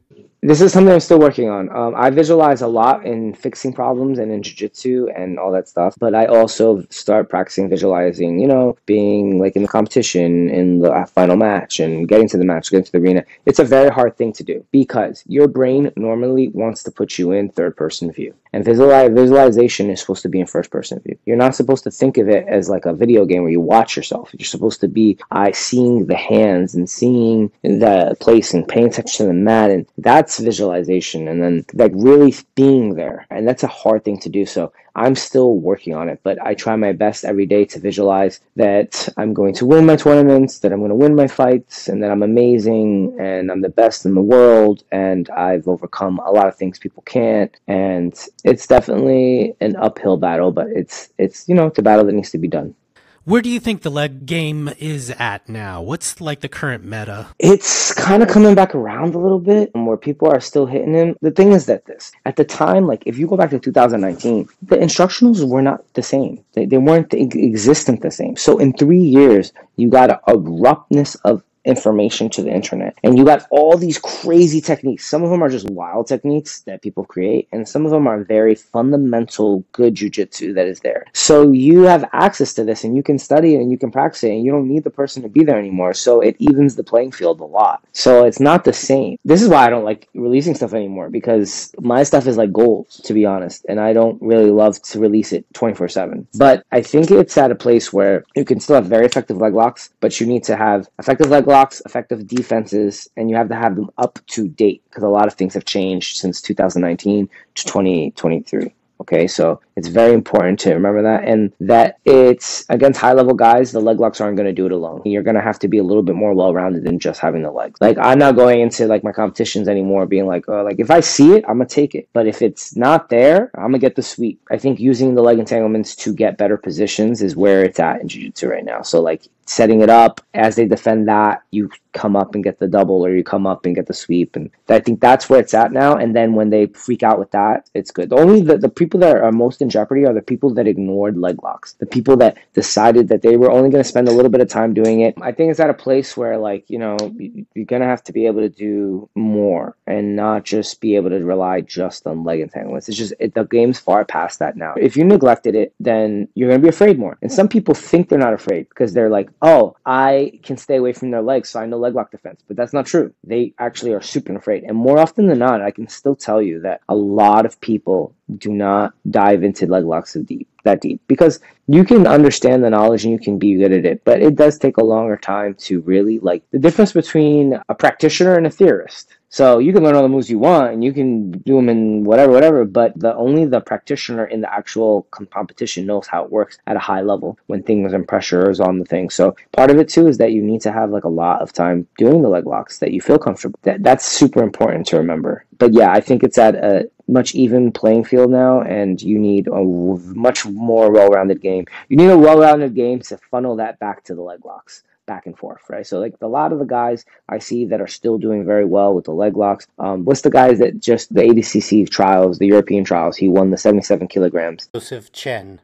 this is something I'm still working on. Um, I visualize a lot in fixing problems and in jiu-jitsu and all that stuff, but I also start practicing visualizing, you know, being like in the competition, in the final match, and getting to the match, getting to the arena. It's a very hard thing to do because your brain normally wants to put you in third-person view. And visualization is supposed to be in first person view. You're not supposed to think of it as like a video game where you watch yourself. You're supposed to be I seeing the hands and seeing the place and paying attention to the mat. And that's visualization. And then like really being there. And that's a hard thing to do. So I'm still working on it, but I try my best every day to visualize that I'm going to win my tournaments, that I'm going to win my fights, and that I'm amazing and I'm the best in the world and I've overcome a lot of things people can't. And it's definitely an uphill battle, but it's it's you know it's a battle that needs to be done. Where do you think the leg game is at now? What's like the current meta? It's kind of coming back around a little bit and where people are still hitting him. The thing is that this, at the time, like if you go back to 2019, the instructionals were not the same. They, they weren't existent the same. So in three years, you got a abruptness of information to the internet. And you got all these crazy techniques. Some of them are just wild techniques that people create, and some of them are very fundamental good jujitsu that is there. So you have access to this and you can study it and you can practice it and you don't need the person to be there anymore. So it evens the playing field a lot. So it's not the same. This is why I don't like releasing stuff anymore because my stuff is like gold, to be honest, and I don't really love to release it 24 7. But I think it's at a place where you can still have very effective leg locks, but you need to have effective leg blocks, effective defenses, and you have to have them up to date because a lot of things have changed since 2019 to 2023 Okay, so it's very important to remember that, and that it's against high level guys, the leg locks aren't going to do it alone. You're going to have to be a little bit more well rounded than just having the legs. Like I'm not going into like my competitions anymore, being like, oh, like if I see it, I'm gonna take it, but if it's not there, I'm gonna get the sweep. I think using the leg entanglements to get better positions is where it's at in jiu-jitsu right now. So like setting it up. As they defend that you come up and get the double or you come up and get the sweep. And i think that's where it's at now. And then when they freak out with that it's good. The only the, the people that are most in jeopardy are the people that ignored leg locks. The people that decided that they were only going to spend a little bit of time doing it. I think it's at a place where like you know you're going to have to be able to do more and not just be able to rely just on leg entanglements. It's just it, the game's far past that now. If you neglected it then you're going to be afraid more. And some people think they're not afraid because they're like oh, I can stay away from their legs, so I know leg lock defense. But that's not true. They actually are super afraid. And more often than not, I can still tell you that a lot of people do not dive into leg locks so deep that deep because you can understand the knowledge and you can be good at it but it does take a longer time to really like the difference between a practitioner and a theorist so you can learn all the moves you want and you can do them in whatever, whatever, but the only the practitioner in the actual competition knows how it works at a high level when things and pressure is on the thing. So part of it too is that you need to have like a lot of time doing the leg locks that you feel comfortable. That that's super important to remember. But yeah, I think it's at a much even playing field now, and you need a much more well-rounded game. You need a well-rounded game to funnel that back to the leg locks back and forth, right? So like a lot of the guys I see that are still doing very well with the leg locks. Um, what's the guys that just the ADCC trials, the European trials? He won the 77 kilograms. Joseph Chen.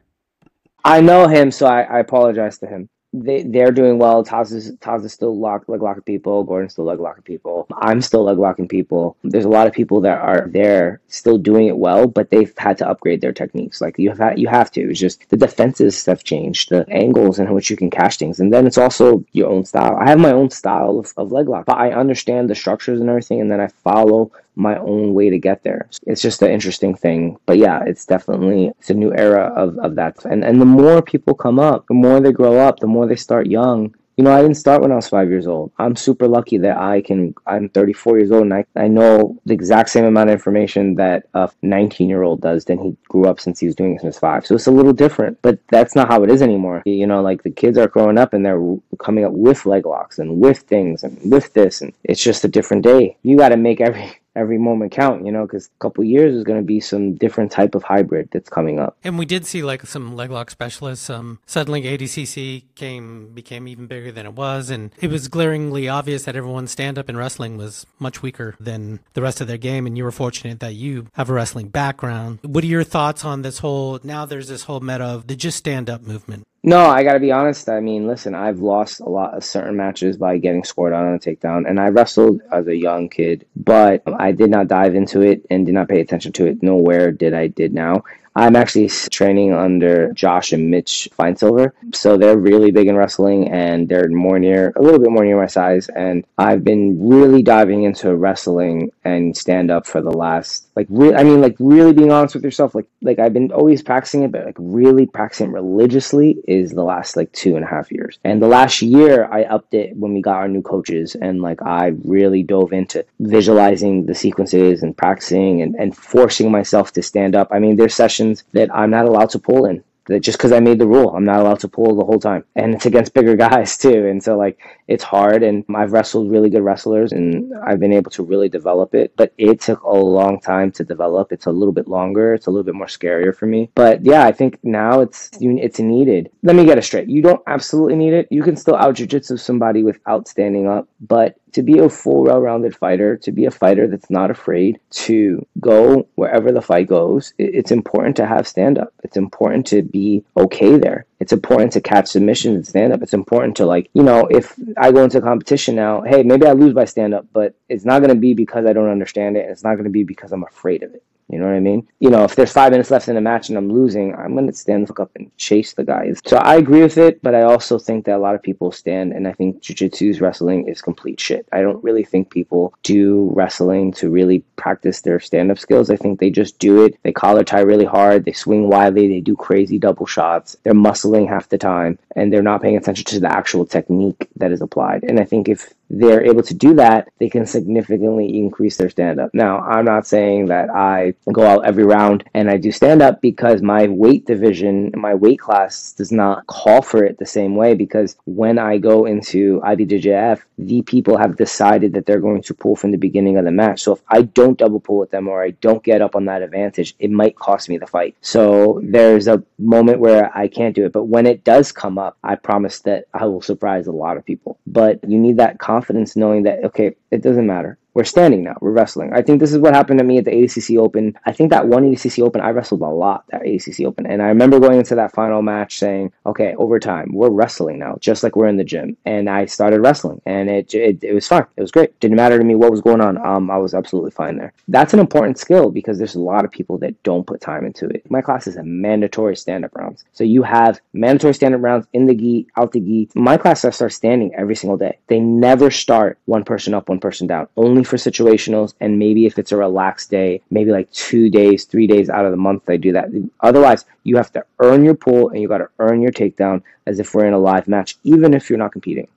I know him, so I, I apologize to him they they're doing well. Taz is Taz is still lock leg locking people. Gordon's still leg locking people. I'm still leg locking people. There's a lot of people that are there still doing it well, but they've had to upgrade their techniques. Like you have you have to. It's just the defenses have changed, the angles in which you can cash things, and then it's also your own style. I have my own style of, of leg lock, but I understand the structures and everything, and then I follow my own way to get there. It's just an interesting thing. But yeah, it's definitely it's a new era of, of that. And and the more people come up, the more they grow up, the more they start young. You know, I didn't start when I was five years old. I'm super lucky that I can. I'm 34 years old, and I, I know the exact same amount of information that a 19 year old does. Than he grew up since he was doing it since five. So it's a little different, but that's not how it is anymore. You know, like the kids are growing up and they're coming up with leg locks and with things and with this, and it's just a different day. You got to make every every moment count, you know, because a couple years is going to be some different type of hybrid that's coming up. And we did see like some leg lock specialists. Um, suddenly ADCC came became even bigger than it was, and it was glaringly obvious that everyone's stand up in wrestling was much weaker than the rest of their game. And you were fortunate that you have a wrestling background. What are your thoughts on this whole? Now there's this whole meta of the just stand up movement. No, I gotta be honest. I mean, listen, I've lost a lot of certain matches by getting scored on on a takedown, and I wrestled as a young kid, but I did not dive into it and did not pay attention to it. Nowhere did I did now. I'm actually training under Josh and Mitch Feinsilver. So they're really big in wrestling and they're more near, a little bit more near my size. And I've been really diving into wrestling and stand up for the last, like, re- I mean, like, really being honest with yourself. Like, like I've been always practicing it, but like really practicing religiously is the last like two and a half years. And the last year I upped it when we got our new coaches and like I really dove into visualizing the sequences and practicing and, and forcing myself to stand up. I mean, there's sessions that I'm not allowed to pull in. That just because I made the rule, I'm not allowed to pull the whole time, and it's against bigger guys too. And so like it's hard. And I've wrestled really good wrestlers, and I've been able to really develop it. But it took a long time to develop. It's a little bit longer. It's a little bit more scarier for me. But yeah, I think now it's it's needed. Let me get it straight. You don't absolutely need it. You can still out jujitsu somebody without standing up, but to be a full well-rounded fighter, to be a fighter that's not afraid to go wherever the fight goes, it's important to have stand up. It's important to be okay there. It's important to catch submissions and stand up. It's important to like, you know, if I go into a competition now, hey, maybe I lose by stand up, but it's not going to be because I don't understand it. And It's not going to be because I'm afraid of it. You know what I mean? You know, if there's five minutes left in a match and I'm losing, I'm going to stand the fuck up and chase the guys. So I agree with it, but I also think that a lot of people stand, and I think jiu-jitsu's wrestling is complete shit. I don't really think people do wrestling to really practice their stand-up skills. I think they just do it. They collar tie really hard. They swing wildly. They do crazy double shots. They're muscling half the time, and they're not paying attention to the actual technique that is applied. And I think if they're able to do that, they can significantly increase their stand up. Now, I'm not saying that I go out every round and I do stand up because my weight division, my weight class does not call for it the same way because when I go into IBJJF, the people have decided that they're going to pull from the beginning of the match. So if I don't double pull with them or I don't get up on that advantage, it might cost me the fight. So there's a moment where I can't do it. But when it does come up, I promise that I will surprise a lot of people. But you need that confidence knowing that, okay, it doesn't matter we're standing now. We're wrestling. I think this is what happened to me at the ADCC Open. I think that one ADCC Open, I wrestled a lot that ADCC Open. And I remember going into that final match saying, okay, overtime, we're wrestling now, just like we're in the gym. And I started wrestling and it, it, it was fun. It was great. Didn't matter to me what was going on. Um, I was absolutely fine there. That's an important skill because there's a lot of people that don't put time into it. My class is a mandatory stand up rounds. So you have mandatory stand up rounds in the gi, out the gi. My class, I start standing every single day. They never start one person up, one person down. Only only for situationals and maybe if it's a relaxed day, maybe like two days, three days out of the month, I do that. Otherwise, you have to earn your pull and you got to earn your takedown as if we're in a live match, even if you're not competing.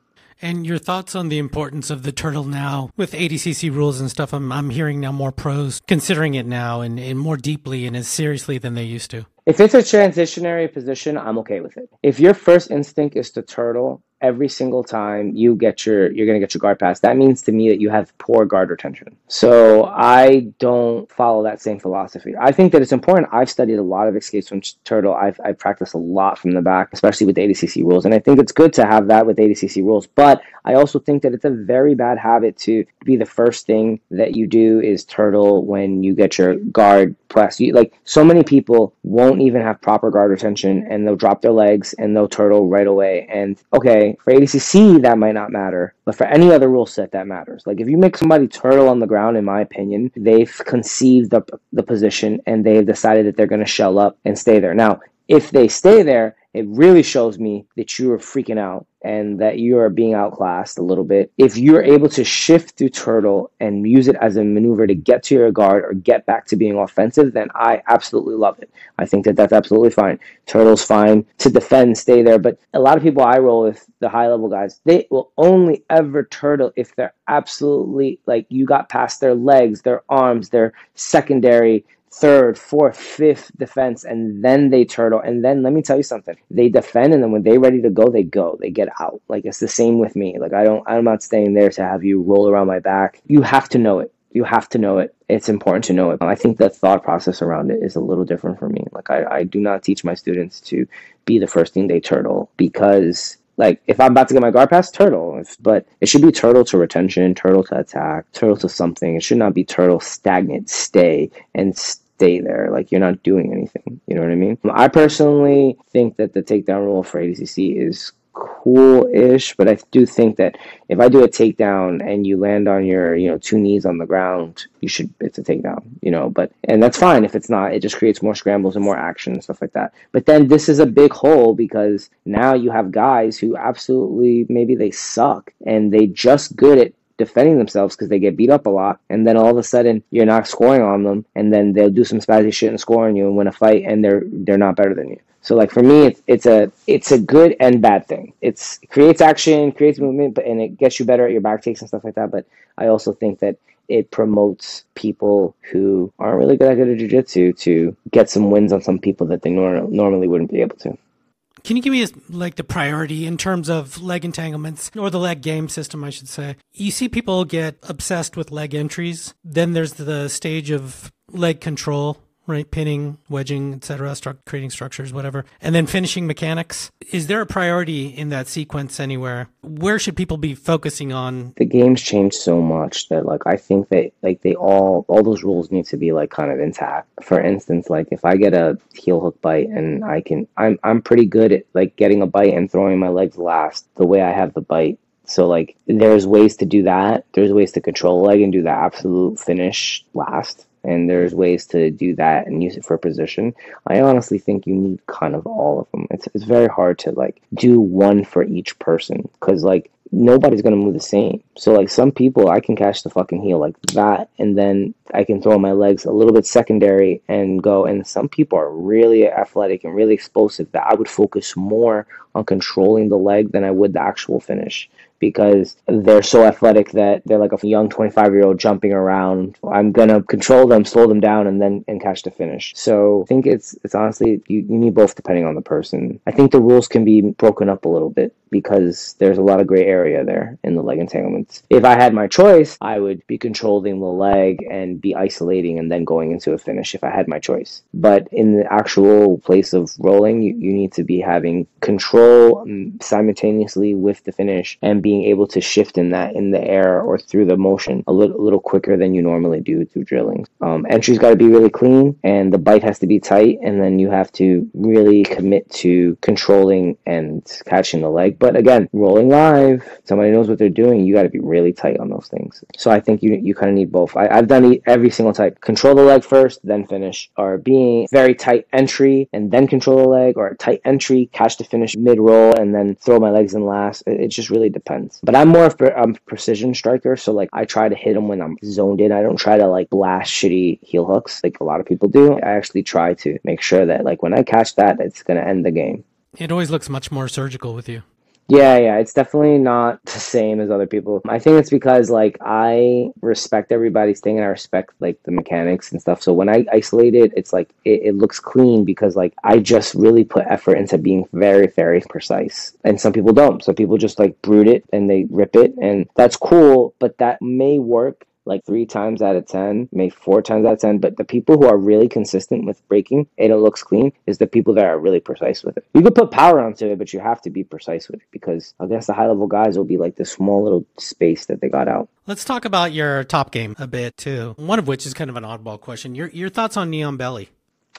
And your thoughts on the importance of the turtle now with ADCC rules and stuff? I'm, I'm hearing now more pros considering it now and, and more deeply and as seriously than they used to. If it's a transitionary position, I'm okay with it. If your first instinct is to turtle every single time you get your you're going to get your guard pass. That means to me that you have poor guard retention. So i don't follow that same philosophy. I think that it's important. I've studied a lot of escapes from turtle. I've, I've practiced a lot from the back especially with adcc rules. And i think it's good to have that with adcc rules. But i also think that it's a very bad habit to be the first thing that you do is turtle when you get your guard press. You, like so many people won't even have proper guard retention and they'll drop their legs and they'll turtle right away. And okay for ADCC, that might not matter, but for any other rule set, that matters. Like if you make somebody turtle on the ground, in my opinion, they've conceived the, the position and they've decided that they're going to shell up and stay there. Now, if they stay there, it really shows me that you are freaking out and that you are being outclassed a little bit. If you're able to shift through turtle and use it as a maneuver to get to your guard or get back to being offensive, then I absolutely love it. I think that that's absolutely fine. Turtle's fine to defend, stay there. But a lot of people I roll with, the high level guys, they will only ever turtle if they're absolutely like you got past their legs, their arms, their secondary third, fourth, fifth defense, and then they turtle. And then let me tell you something: they defend, and then when they're ready to go, they go. They get out. Like it's the same with me. Like I don't, I'm not staying there to have you roll around my back. You have to know it. You have to know it. It's important to know it. I think the thought process around it is a little different for me. Like I, I do not teach my students to be the first thing they turtle because like if I'm about to get my guard pass, turtle. If, but it should be turtle to retention, turtle to attack, turtle to something. It should not be turtle stagnant, stay and stay there. Like you're not doing anything. You know what I mean? I personally think that the takedown rule for ADCC is cool-ish, but I do think that if I do a takedown and you land on your, you know, two knees on the ground, you should it's a takedown, you know, but and that's fine if it's not. It just creates more scrambles and more action and stuff like that. But then this is a big hole because now you have guys who absolutely maybe they suck and they just good at defending themselves because they get beat up a lot, and then all of a sudden you're not scoring on them, and then they'll do some spazzy shit and score on you and win a fight, and they're they're not better than you. So like for me, it's it's a it's a good and bad thing. It's it creates action, creates movement, but and it gets you better at your back takes and stuff like that. But I also think that it promotes people who aren't really good at good at jiu-jitsu to get some wins on some people that they nor- normally wouldn't be able to. Can you give me like the priority in terms of leg entanglements or the leg game system, I should say? You see people get obsessed with leg entries. Then there's the stage of leg control right? Pinning, wedging, etc., stru- creating structures, whatever, and then finishing mechanics. Is there a priority in that sequence anywhere? Where should people be focusing on? The game's changed so much that like I think that like they all all those rules need to be like kind of intact. For instance, like if I get a heel hook bite and I can I'm I'm pretty good at like getting a bite and throwing my legs last the way I have the bite. So like there's ways to do that. There's ways to control leg and do the absolute finish last and there's ways to do that and use it for position. I honestly think you need kind of all of them. It's it's very hard to like do one for each person because like nobody's gonna move the same. So like some people I can catch the fucking heel like that and then I can throw my legs a little bit secondary and go and some people are really athletic and really explosive that I would focus more on controlling the leg than I would the actual finish because they're so athletic that they're like a young 25 year old jumping around. I'm gonna control them, slow them down, and then and catch the finish. So I think it's it's honestly you, you need both depending on the person. I think the rules can be broken up a little bit because there's a lot of gray area there in the leg entanglements. If I had my choice, I would be controlling the leg and be isolating and then going into a finish if I had my choice. But in the actual place of rolling, you, you need to be having control mm, simultaneously with the finish and being able to shift in that in the air or through the motion a little, a little quicker than you normally do through drilling. Um, entry's got to be really clean and the bite has to be tight, and then you have to really commit to controlling and catching the leg but again, rolling live, somebody knows what they're doing. You got to be really tight on those things. So I think you you kind of need both. I, have done every single type: control the leg first, then finish, or being very tight entry and then control the leg, or a tight entry, catch the finish mid roll, and then throw my legs in last. It, it just really depends. But I'm more of a I'm precision striker, so like I try to hit them when I'm zoned in. I don't try to like blast shitty heel hooks like a lot of people do. I actually try to make sure that like when I catch that, it's gonna end the game. It always looks much more surgical with you. Yeah, yeah, it's definitely not the same as other people. I think it's because like I respect everybody's thing and I respect like the mechanics and stuff. So when I isolate it, it's like it, it looks clean because like I just really put effort into being very, very precise. And some people don't. So people just like brood it and they rip it and that's cool, but that may work like three times out of 10, maybe four times out of 10. But the people who are really consistent with breaking and it looks clean is the people that are really precise with it. You could put power onto it, but you have to be precise with it because I guess the high level guys it'll be like the small little space that they got out. Let's talk about your top game a bit too. One of which is kind of an oddball question. Your your thoughts on Knee on Belly?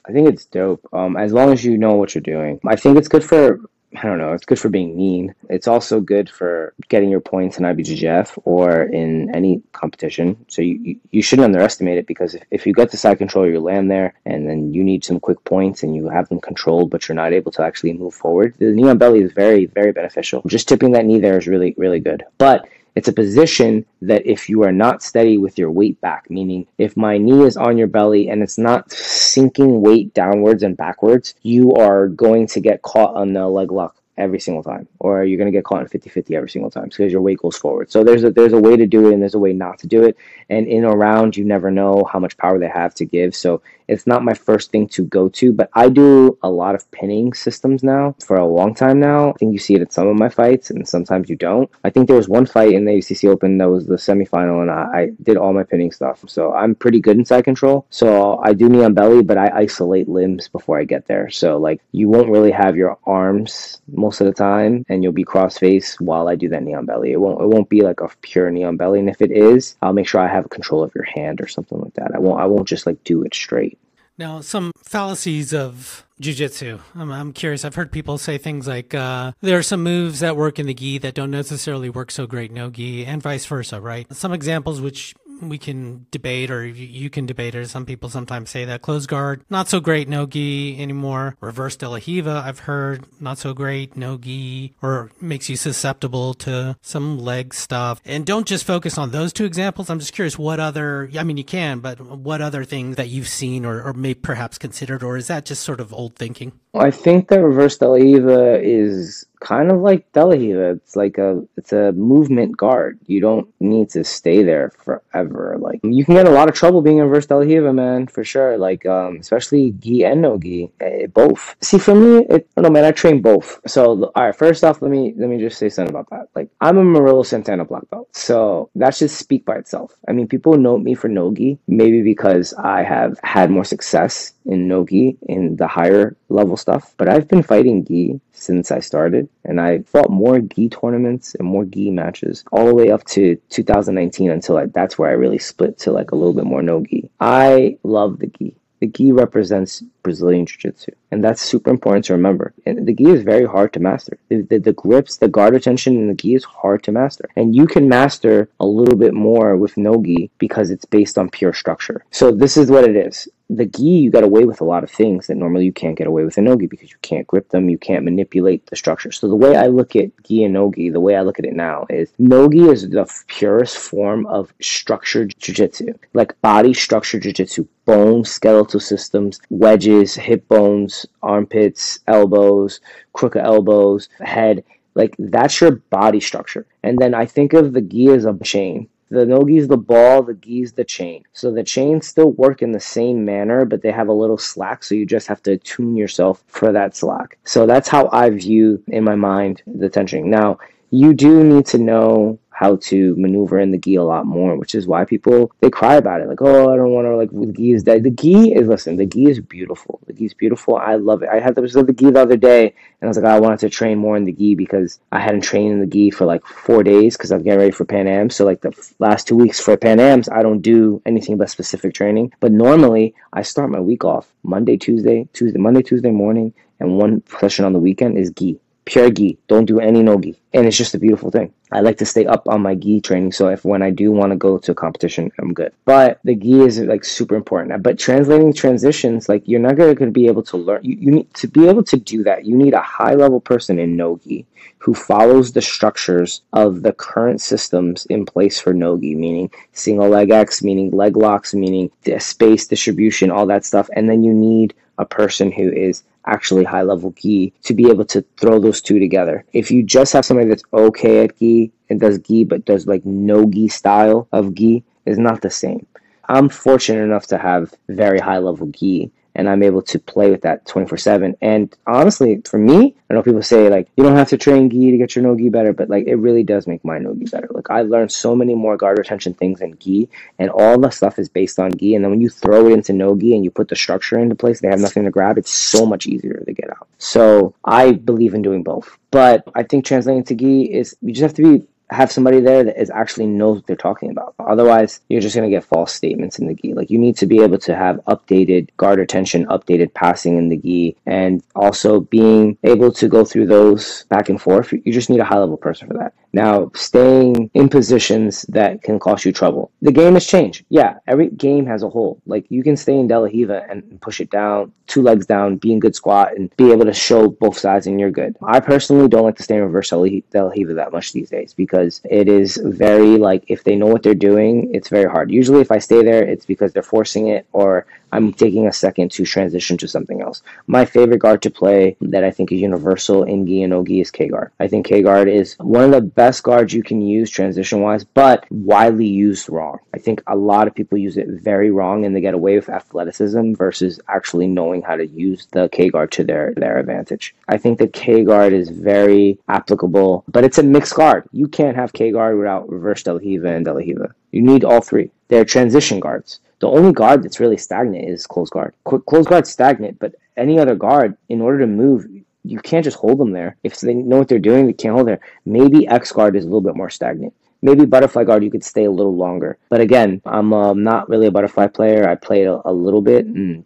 I think it's dope. Um, as long as you know what you're doing, I think it's good for I don't know, it's good for being mean. It's also good for getting your points in IBJJF or in any competition. So you, you shouldn't underestimate it because if, if you get the side control, you land there and then you need some quick points and you have them controlled, but you're not able to actually move forward. The knee on belly is very, very beneficial. Just tipping that knee there is really, really good. But it's a position that if you are not steady with your weight back, meaning if my knee is on your belly and it's not sinking weight downwards and backwards, you are going to get caught on the leg lock every single time, or you're going to get caught in 50-50 every single time because your weight goes forward. So there's a there's a way to do it and there's a way not to do it. And in a round, you never know how much power they have to give. So it's not my first thing to go to, but I do a lot of pinning systems now for a long time now. I think you see it at some of my fights, and sometimes you don't. I think there was one fight in the UCC Open that was the semifinal, and I, I did all my pinning stuff. So I'm pretty good in side control. So I do knee on belly, but I isolate limbs before I get there. So like you won't really have your arms most of the time, and you'll be cross face while I do that knee on belly. It won't it won't be like a pure knee on belly, and if it is, I'll make sure I have control of your hand or something like that. I won't I won't just like do it straight. Now, some fallacies of jujitsu. I'm, I'm curious. I've heard people say things like uh, there are some moves that work in the gi that don't necessarily work so great no gi, and vice versa, right? Some examples which we can debate or you can debate it. Some people sometimes say that closed guard, not so great, no gi anymore. Reverse De La Riva, I've heard, not so great, no gi, or makes you susceptible to some leg stuff. And don't just focus on those two examples. I'm just curious what other, I mean, you can, but what other things that you've seen or, or may perhaps considered, or is that just sort of old thinking? I think that reverse De La is kind of like De La It's like a it's a movement guard. You don't need to stay there forever. Like you can get a lot of trouble being a reverse De La man, for sure. Like um, especially gi and no gi, eh, both. See, for me, it no man. I train both. So all right, first off, let me let me just say something about that. Like I'm a Murilo Santana black belt, so that should speak by itself. I mean, people know me for no gi, maybe because I have had more success in no gi in the higher level stuff. But I've been fighting gi since I started, and I fought more gi tournaments and more gi matches all the way up to 2019 until I, that's where I really split to like a little bit more no gi. I love the gi. The gi represents Brazilian Jiu Jitsu. And that's super important to remember. And the gi is very hard to master. The, the, the, grips, the guard retention in the gi is hard to master. And you can master a little bit more with no gi because it's based on pure structure. So this is what it is the gi you got away with a lot of things that normally you can't get away with in nogi because you can't grip them you can't manipulate the structure so the way i look at gi and nogi the way i look at it now is nogi is the purest form of structured jiu-jitsu like body structured jiu-jitsu bone skeletal systems wedges hip bones armpits elbows crooked elbows head Like that's your body structure. And then I think of the gi as a chain. The nogi is the ball, the gi is the chain. So the chains still work in the same manner, but they have a little slack. So you just have to tune yourself for that slack. So that's how I view in my mind the tensioning. Now, you do need to know how to maneuver in the gi a lot more, which is why people they cry about it. Like, oh, I don't want to like the gi is dead. The gi is listen, the gi is beautiful. The gi is beautiful. I love it. I had the, gi the other day, and I was like, I wanted to train more in the gi because I hadn't trained in the gi for like four days because I'm getting ready for Pan Am. So like the last two weeks for Pan Am's, I don't do anything but specific training. But normally, I start my week off Monday, Tuesday, Tuesday, Monday, Tuesday morning, and one session on the weekend is gi pure gi. Don't do any no gi. And it's just a beautiful thing. I like to stay up on my gi training so if when I do want to go to a competition, I'm good. But the gi is like super important. But translating transitions, like you're not going to be able to learn. You, you need to be able to do that. You need a high level person in no gi who follows the structures of the current systems in place for nogi, meaning single leg X, meaning leg locks, meaning space distribution, all that stuff. And then you need a person who is actually high level gi to be able to throw those two together. If you just have somebody that's okay at gi and does gi but does like no gi style of gi is not the same. I'm fortunate enough to have very high level gi and I'm able to play with that 24 7. And honestly, for me, I know people say like you don't have to train gi to get your no gi better, but like it really does make my no gi better. Like I learned so many more guard retention things in gi, and all the stuff is based on gi. And then when you throw it into no gi and you put the structure into place, they have nothing to grab. It's so much easier to get out. So I believe in doing both. But I think translating to gi is you just have to be have somebody there that is actually knows what they're talking about. Otherwise, you're just going to get false statements in the gi. Like you need to be able to have updated guard attention, updated passing in the gi, and also being able to go through those back and forth. You just need a high level person for that. Now, staying in positions that can cost you trouble. The game has changed. Yeah, every game has a hole. Like you can stay in De La Riva and push it down, two legs down, be in good squat, and be able to show both sides, and you're good. I personally don't like to stay in reverse De La that much these days because it is very like if they know what they're doing, it's very hard. Usually, if I stay there, it's because they're forcing it or I'm taking a second to transition to something else. My favorite guard to play that I think is universal in Gi and Nogi is K guard. I think K guard is one of the best guards you can use transition wise, but widely used wrong. I think a lot of people use it very wrong and they get away with athleticism versus actually knowing how to use the K guard to their, their advantage. I think the K guard is very applicable, but it's a mixed guard. You can't have K guard without reverse De La Riva and De La Riva. You need all three. They're transition guards. The only guard that's really stagnant is close guard. Close guard stagnant, but any other guard, in order to move, you can't just hold them there. If they know what they're doing, they can't hold there. Maybe X guard is a little bit more stagnant. Maybe butterfly guard, you could stay a little longer. But again, I'm um, not really a butterfly player. I play a, a little bit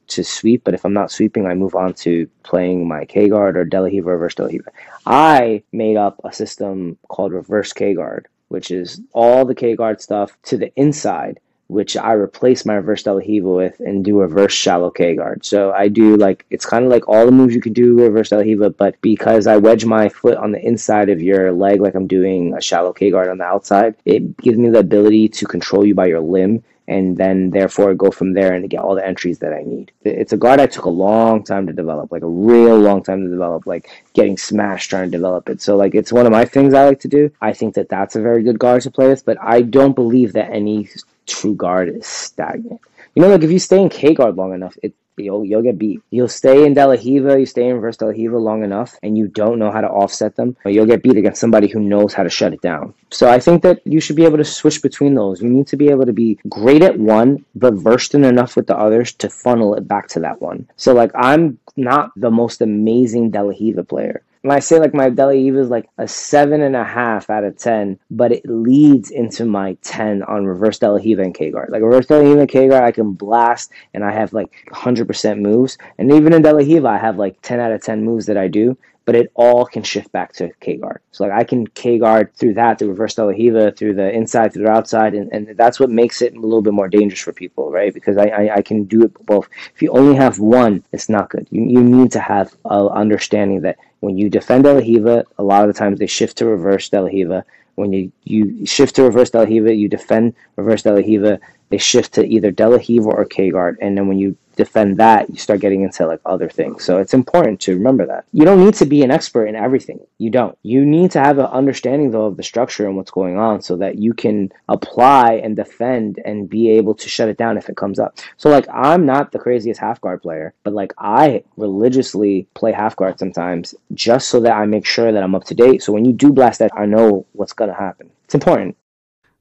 to sweep, but if I'm not sweeping, I move on to playing my K guard or De La Riva reverse De La Riva. I made up a system called reverse K guard, which is all the K guard stuff to the inside which I replace my reverse La Riva with and do reverse shallow K guard. So I do like it's kind of like all the moves you can do reverse La Riva, but because I wedge my foot on the inside of your leg like I'm doing a shallow K guard on the outside, it gives me the ability to control you by your limb and then therefore go from there and get all the entries that I need. It's a guard I took a long time to develop, like a real long time to develop, like getting smashed trying to develop it. So like it's one of my things I like to do. I think that that's a very good guard to play with, but I don't believe that any true guard is stagnant. You know, like if you stay in K guard long enough, it you'll you'll get beat. You'll stay in De La Riva, you stay in reverse De La Riva long enough, and you don't know how to offset them, you'll get beat against somebody who knows how to shut it down. So I think that you should be able to switch between those. You need to be able to be great at one, but versed in enough with the others to funnel it back to that one. So like I'm not the most amazing De La Riva player. When I say like my De La Riva is like a seven and a half out of ten, but it leads into my ten on reverse De La and K guard. Like reverse De La and K guard, I can blast and I have like hundred percent moves. And even in De La I have like ten out of ten moves that I do but it all can shift back to K guard. So like I can K guard through that, through reverse De La Riva, through the inside, through the outside, and, and that's what makes it a little bit more dangerous for people, right? Because I, I, I can do it both. If you only have one, it's not good. You, you need to have a understanding that when you defend De La Riva, a lot of the times they shift to reverse De La Riva. When you, you shift to reverse De La Riva, you defend reverse De La Riva, they shift to either De La Riva or K guard. And then when you defend that, you start getting into like other things. So it's important to remember that. You don't need to be an expert in everything. You don't. You need to have an understanding though of the structure and what's going on so that you can apply and defend and be able to shut it down if it comes up. So like I'm not the craziest half guard player, but like I religiously play half guard sometimes just so that I make sure that I'm up to date. So when you do blast that, I know what's gonna happen. It's important.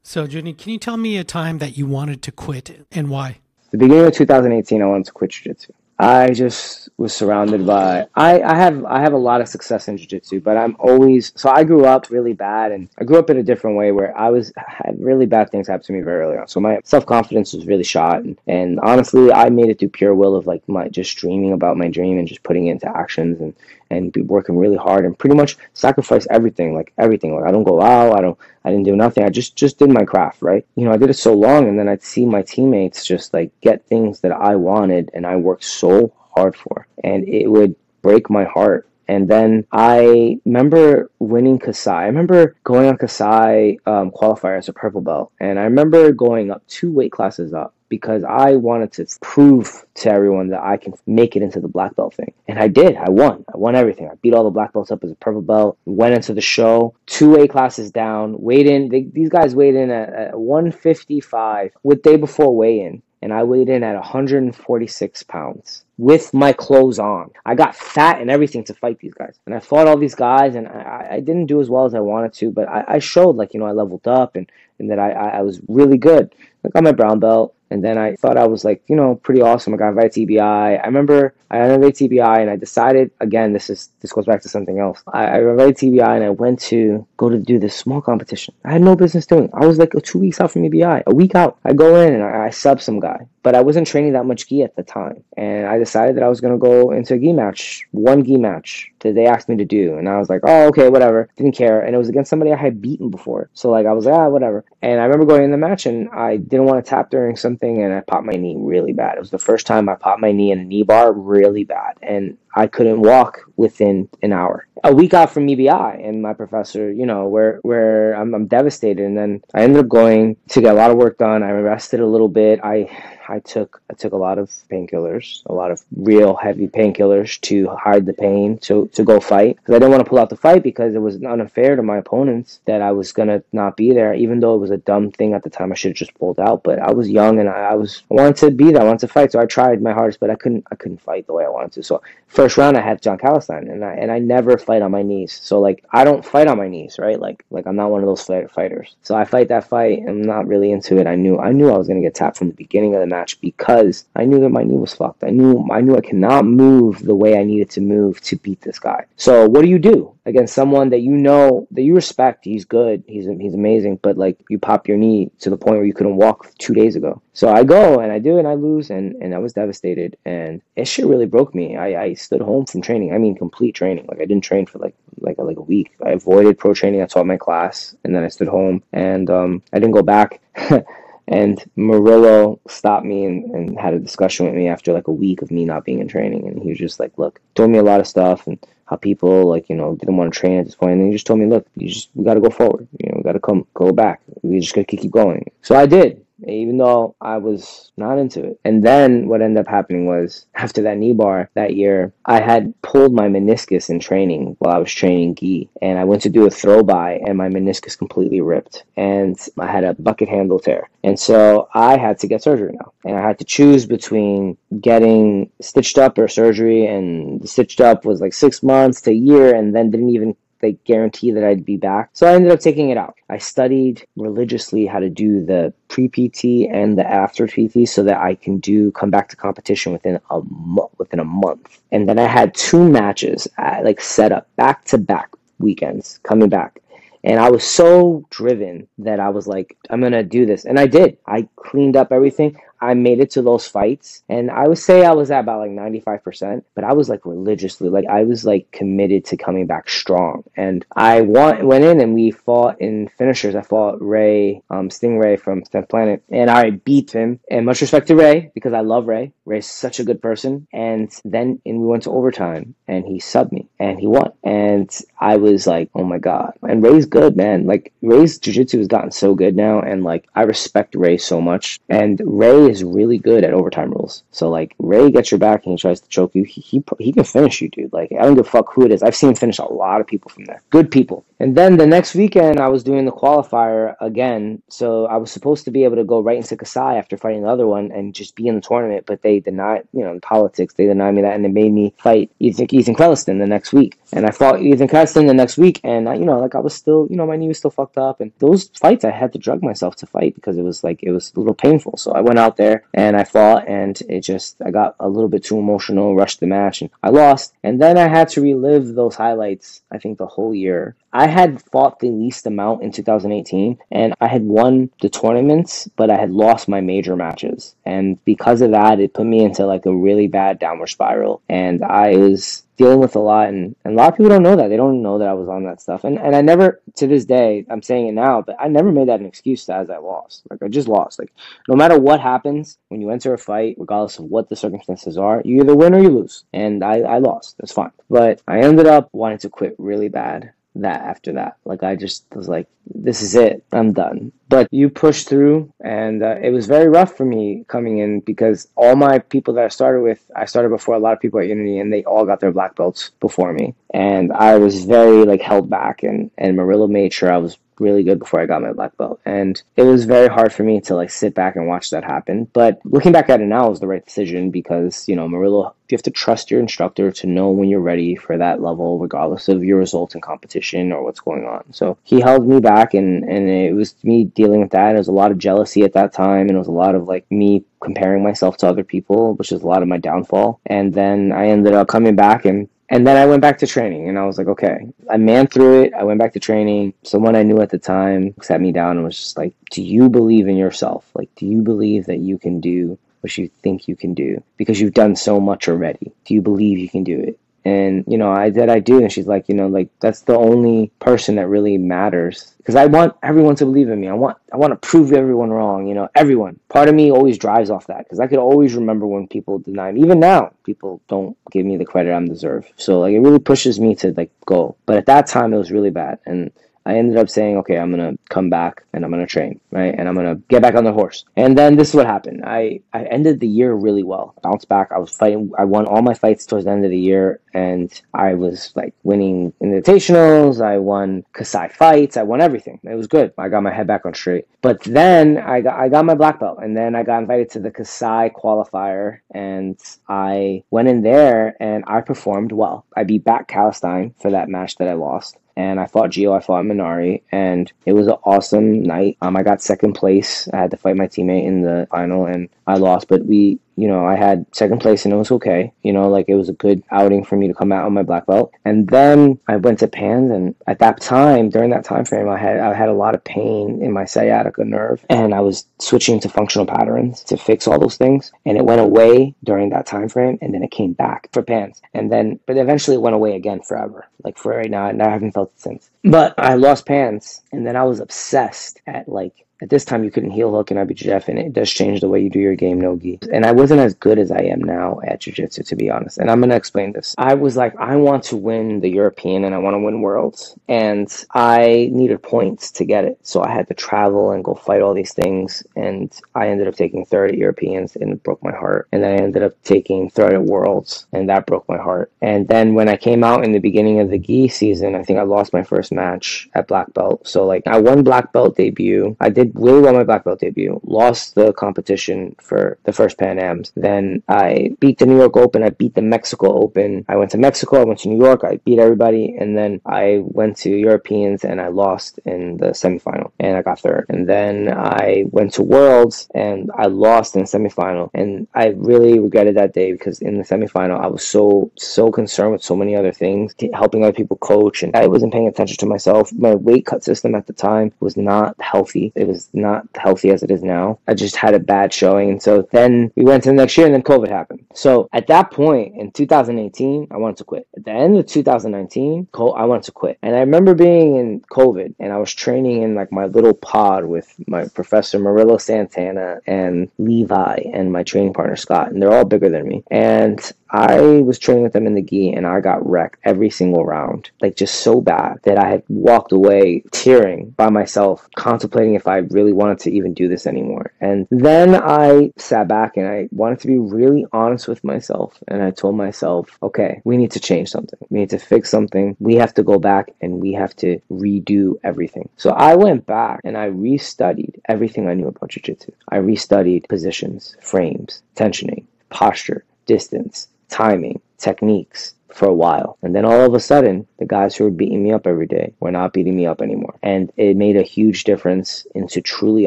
So, Junny, can you tell me a time that you wanted to quit and why? The beginning of 2018, I wanted to quit jiu-jitsu. I just was surrounded by I, I have I have a lot of success in jiu-jitsu, but I'm always so I grew up really bad and I grew up in a different way where I was had really bad things happen to me very early on. So my self-confidence was really shot and, and honestly I made it through pure will of like my just dreaming about my dream and just putting it into actions and and be working really hard and pretty much sacrifice everything, like everything. Like I don't go out, I don't I didn't do nothing. I just just did my craft, right? You know, I did it so long and then I'd see my teammates just like get things that I wanted and I worked so hard for. And it would break my heart and then I remember winning Kasai. I remember going on Kasai um, qualifier as a purple belt. And I remember going up two weight classes up because I wanted to prove to everyone that I can make it into the black belt thing. And I did. I won. I won everything. I beat all the black belts up as a purple belt. Went into the show, two weight classes down. Weighed in. They, these guys weighed in at, at 155 with day before weigh in. And I weighed in at 146 pounds with my clothes on. I got fat and everything to fight these guys. And I fought all these guys and I, I didn't do as well as I wanted to, but I, I showed like, you know, I leveled up and, and that I, I was really good. I got my brown belt. And then I thought I was like, you know, pretty awesome. I got invited to EBI. I remember I invited to EBI and I decided again, this is this goes back to something else. I, I invited to EBI and I went to go to do this small competition. I had no business doing. I was like two weeks out from EBI, a week out. I go in and I, I sub some guy, but I wasn't training that much gi at the time. And I decided that I was gonna go into a gi match, one gi match that they asked me to do, and I was like, oh okay, whatever. Didn't care, and it was against somebody I had beaten before, so like I was like, ah, whatever. And I remember going in the match and I didn't want to tap during something, and I popped my knee really bad. It was the first time I popped my knee in a knee bar really bad, and I couldn't walk within an hour. A week out from EBI, and my professor, you know, where where I'm, I'm devastated. And then I ended up going to get a lot of work done. I rested a little bit. I I took I took a lot of painkillers, a lot of real heavy painkillers to hide the pain to to go fight because I didn't want to pull out the fight because it was unfair to my opponents that I was gonna not be there, even though it was a dumb thing at the time. I should have just pulled out, but I was young and I, I was I wanted to be there. I wanted to fight, so I tried my hardest, but I couldn't I couldn't fight the way I wanted to. So first round I had Jon Calestine, and I and I never fight on my knees. So like I don't fight on my knees, right? Like like I'm not one of those fighters. So I fight that fight. I'm not really into it. I knew I knew I was gonna get tapped from the beginning of the match because I knew that my knee was fucked. I knew I knew I cannot move the way I needed to move to beat this guy. So what do you do against someone that you know that you respect? He's good. He's he's amazing. But like you pop your knee to the point where you couldn't walk two days ago. So I go and I do and I lose and and I was devastated and it shit really broke me. I I stood home from training. I mean complete training. Like I didn't train for like like a, like a week. I avoided pro training. I taught my class and then I stood home and um I didn't go back. And Murilo stopped me and, and had a discussion with me after like a week of me not being in training. And he was just like, look, told me a lot of stuff and how people like, you know, didn't want to train at this point. And he just told me, look, you just, we got to go forward. You know, we got to come, go back. We just got to keep going. So I did even though I was not into it. And then what ended up happening was after that knee bar that year, I had pulled my meniscus in training while I was training gi, and I went to do a throw by, and my meniscus completely ripped, and I had a bucket handle tear, and so I had to get surgery now, and I had to choose between getting stitched up or surgery, and the stitched up was like six months to a year, and then didn't even they guarantee that I'd be back. So I ended up taking it out. I studied religiously how to do the pre PT and the after PT so that I can do come back to competition within a mo- within a month. And then I had two matches at, like set up back to back weekends coming back. And I was so driven that I was like, I'm gonna do this. And I did. I cleaned up everything. I made it to those fights, and I would say I was at about like 95%, but I was like religiously, like I was like committed to coming back strong. And I want, went in and we fought in finishers. I fought Ray, um, Stingray from 10th Planet, and I beat him. And much respect to Ray because I love Ray. Ray's such a good person. And then and we went to overtime, and he subbed me, and he won. And I was like, oh my god. And Ray's good, man. Like Ray's jiu-jitsu has gotten so good now, and like I respect Ray so much. And Ray is really good at overtime rules. So like Ray gets your back and he tries to choke you. He, he he can finish you, dude. Like I don't give a fuck who it is. I've seen him finish a lot of people from there. Good people. And then the next weekend, I was doing the qualifier again. So I was supposed to be able to go right into Kasai after fighting the other one and just be in the tournament, but they denied, you know, in politics, they denied me that and they made me fight Ethan, Ethan Crelinsten the next week. And I fought Ethan Crelinsten the next week. And, I, you know, like I was still, you know, my knee was still fucked up. And those fights, I had to drug myself to fight because it was like, it was a little painful. So I went out there and I fought and it just, I got a little bit too emotional, rushed the match and I lost. And then I had to relive those highlights, I think the whole year. I had fought the least amount in 2018 and I had won the tournaments, but I had lost my major matches. And because of that, it put me into like a really bad downward spiral. And I was dealing with a lot and, and a lot of people don't know that. They don't know that i was on that stuff. And and i never to this day i'm saying it now but i never made that an excuse as i lost. Like i just lost. Like no matter what happens when you enter a fight regardless of what the circumstances are you either win or you lose. And i i lost. That's fine. But i ended up wanting to quit really bad that after that. Like I just was like, this is it. I'm done. But you pushed through, and uh, it was very rough for me coming in because all my people that I started with, I started before a lot of people at Unity, and they all got their black belts before me, and I was very like held back, and and Murilo made sure I was really good before I got my black belt. And it was very hard for me to like sit back and watch that happen. But looking back at it now was the right decision because, you know, Murilo, you have to trust your instructor to know when you're ready for that level, regardless of your results in competition or what's going on. So he held me back and, and it was me dealing with that. It was a lot of jealousy at that time and it was a lot of like me comparing myself to other people, which is a lot of my downfall. And then I ended up coming back and and then I went back to training and I was like, okay, I man through it. I went back to training. Someone I knew at the time sat me down and was just like, do you believe in yourself? Like, do you believe that you can do what you think you can do? Because you've done so much already. Do you believe you can do it? And, you know, I said I do. And she's like, you know, like that's the only person that really matters. Because I want everyone to believe in me. I want I want to prove everyone wrong, you know, everyone. Part of me always drives off that because I could always remember when people deny me. Even now, people don't give me the credit I'm deserved. So like it really pushes me to like go. But at that time it was really bad. And I ended up saying, okay, I'm gonna come back and I'm gonna train, right? And I'm gonna get back on the horse. And then this is what happened. I, I ended the year really well. Bounced back. I was fighting. I won all my fights towards the end of the year, and I was like winning invitationals. I won Kasai fights. I won everything. It was good. I got my head back on straight. But then I got I got my black belt, and then I got invited to the Kasai qualifier, and I went in there and I performed well. I beat back Calestine for that match that I lost and I fought Gio, I fought Minari, and it was an awesome night. Um, I got second place. I had to fight my teammate in the final, and I lost, but we you know, I had second place and it was okay. You know, like it was a good outing for me to come out on my black belt. And then I went to Pans and at that time, during that time frame, I had I had a lot of pain in my sciatica nerve and I was switching to functional patterns to fix all those things. And it went away during that time frame and then it came back for Pans. And then but eventually it went away again forever. Like for right now, and I haven't felt it since. But I lost Pans and then I was obsessed at like at this time, you couldn't heel hook and IBJJF, and it does change the way you do your game no gi. And I wasn't as good as I am now at jiu-jitsu, to be honest. And I'm going to explain this. I was like, I want to win the European and I want to win Worlds. And I needed points to get it. So I had to travel and go fight all these things. And I ended up taking third at Europeans and it broke my heart. And I ended up taking third at Worlds and that broke my heart. And then when I came out in the beginning of the gi season, I think I lost my first match at black belt. So like I won black belt debut. I did really well my black belt debut. Lost the competition for the first Pan Am's. Then I beat the New York Open. I beat the Mexico Open. I went to Mexico. I went to New York. I beat everybody. And then I went to Europeans and I lost in the semifinal and I got third. And then I went to Worlds and I lost in the semifinal. And I really regretted that day because in the semifinal I was so so concerned with so many other things, helping other people coach, and I wasn't paying attention to myself. My weight cut system at the time was not healthy. It was was not healthy as it is now. I just had a bad showing. And so then we went to the next year and then COVID happened. So at that point in 2018, I wanted to quit. At the end of 2019, I wanted to quit. And I remember being in COVID and I was training in like my little pod with my professor Murilo Santana and Levi and my training partner Scott. And they're all bigger than me. And I was training with them in the gi and I got wrecked every single round, like just so bad that I had walked away tearing by myself, contemplating if I really wanted to even do this anymore. And then I sat back and I wanted to be really honest with myself. And I told myself, okay, we need to change something. We need to fix something. We have to go back and we have to redo everything. So I went back and I restudied everything I knew about Jiu Jitsu. I restudied positions, frames, tensioning, posture, distance, timing, techniques, for a while. And then all of a sudden, the guys who were beating me up every day were not beating me up anymore. And it made a huge difference into truly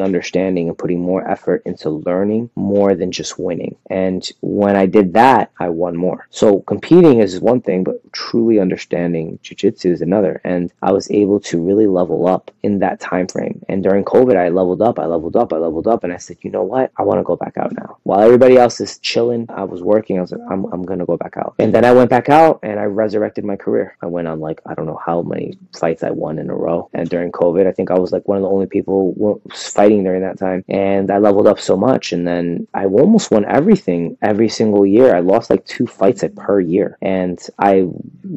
understanding and putting more effort into learning more than just winning. And when I did that, I won more. So competing is one thing, but truly understanding jiu-jitsu is another. And I was able to really level up in that time frame. And during COVID, I leveled up, I leveled up, I leveled up, and I said, you know what? I want to go back out now. While everybody else is chilling, I was working. I was like, I'm, I'm going to go back out. And then I went back out and I resurrected my career. I went on like I don't know how many fights I won in a row. And during COVID, I think I was like one of the only people fighting during that time. And I leveled up so much, and then I almost won everything every single year. I lost like two fights per year, and I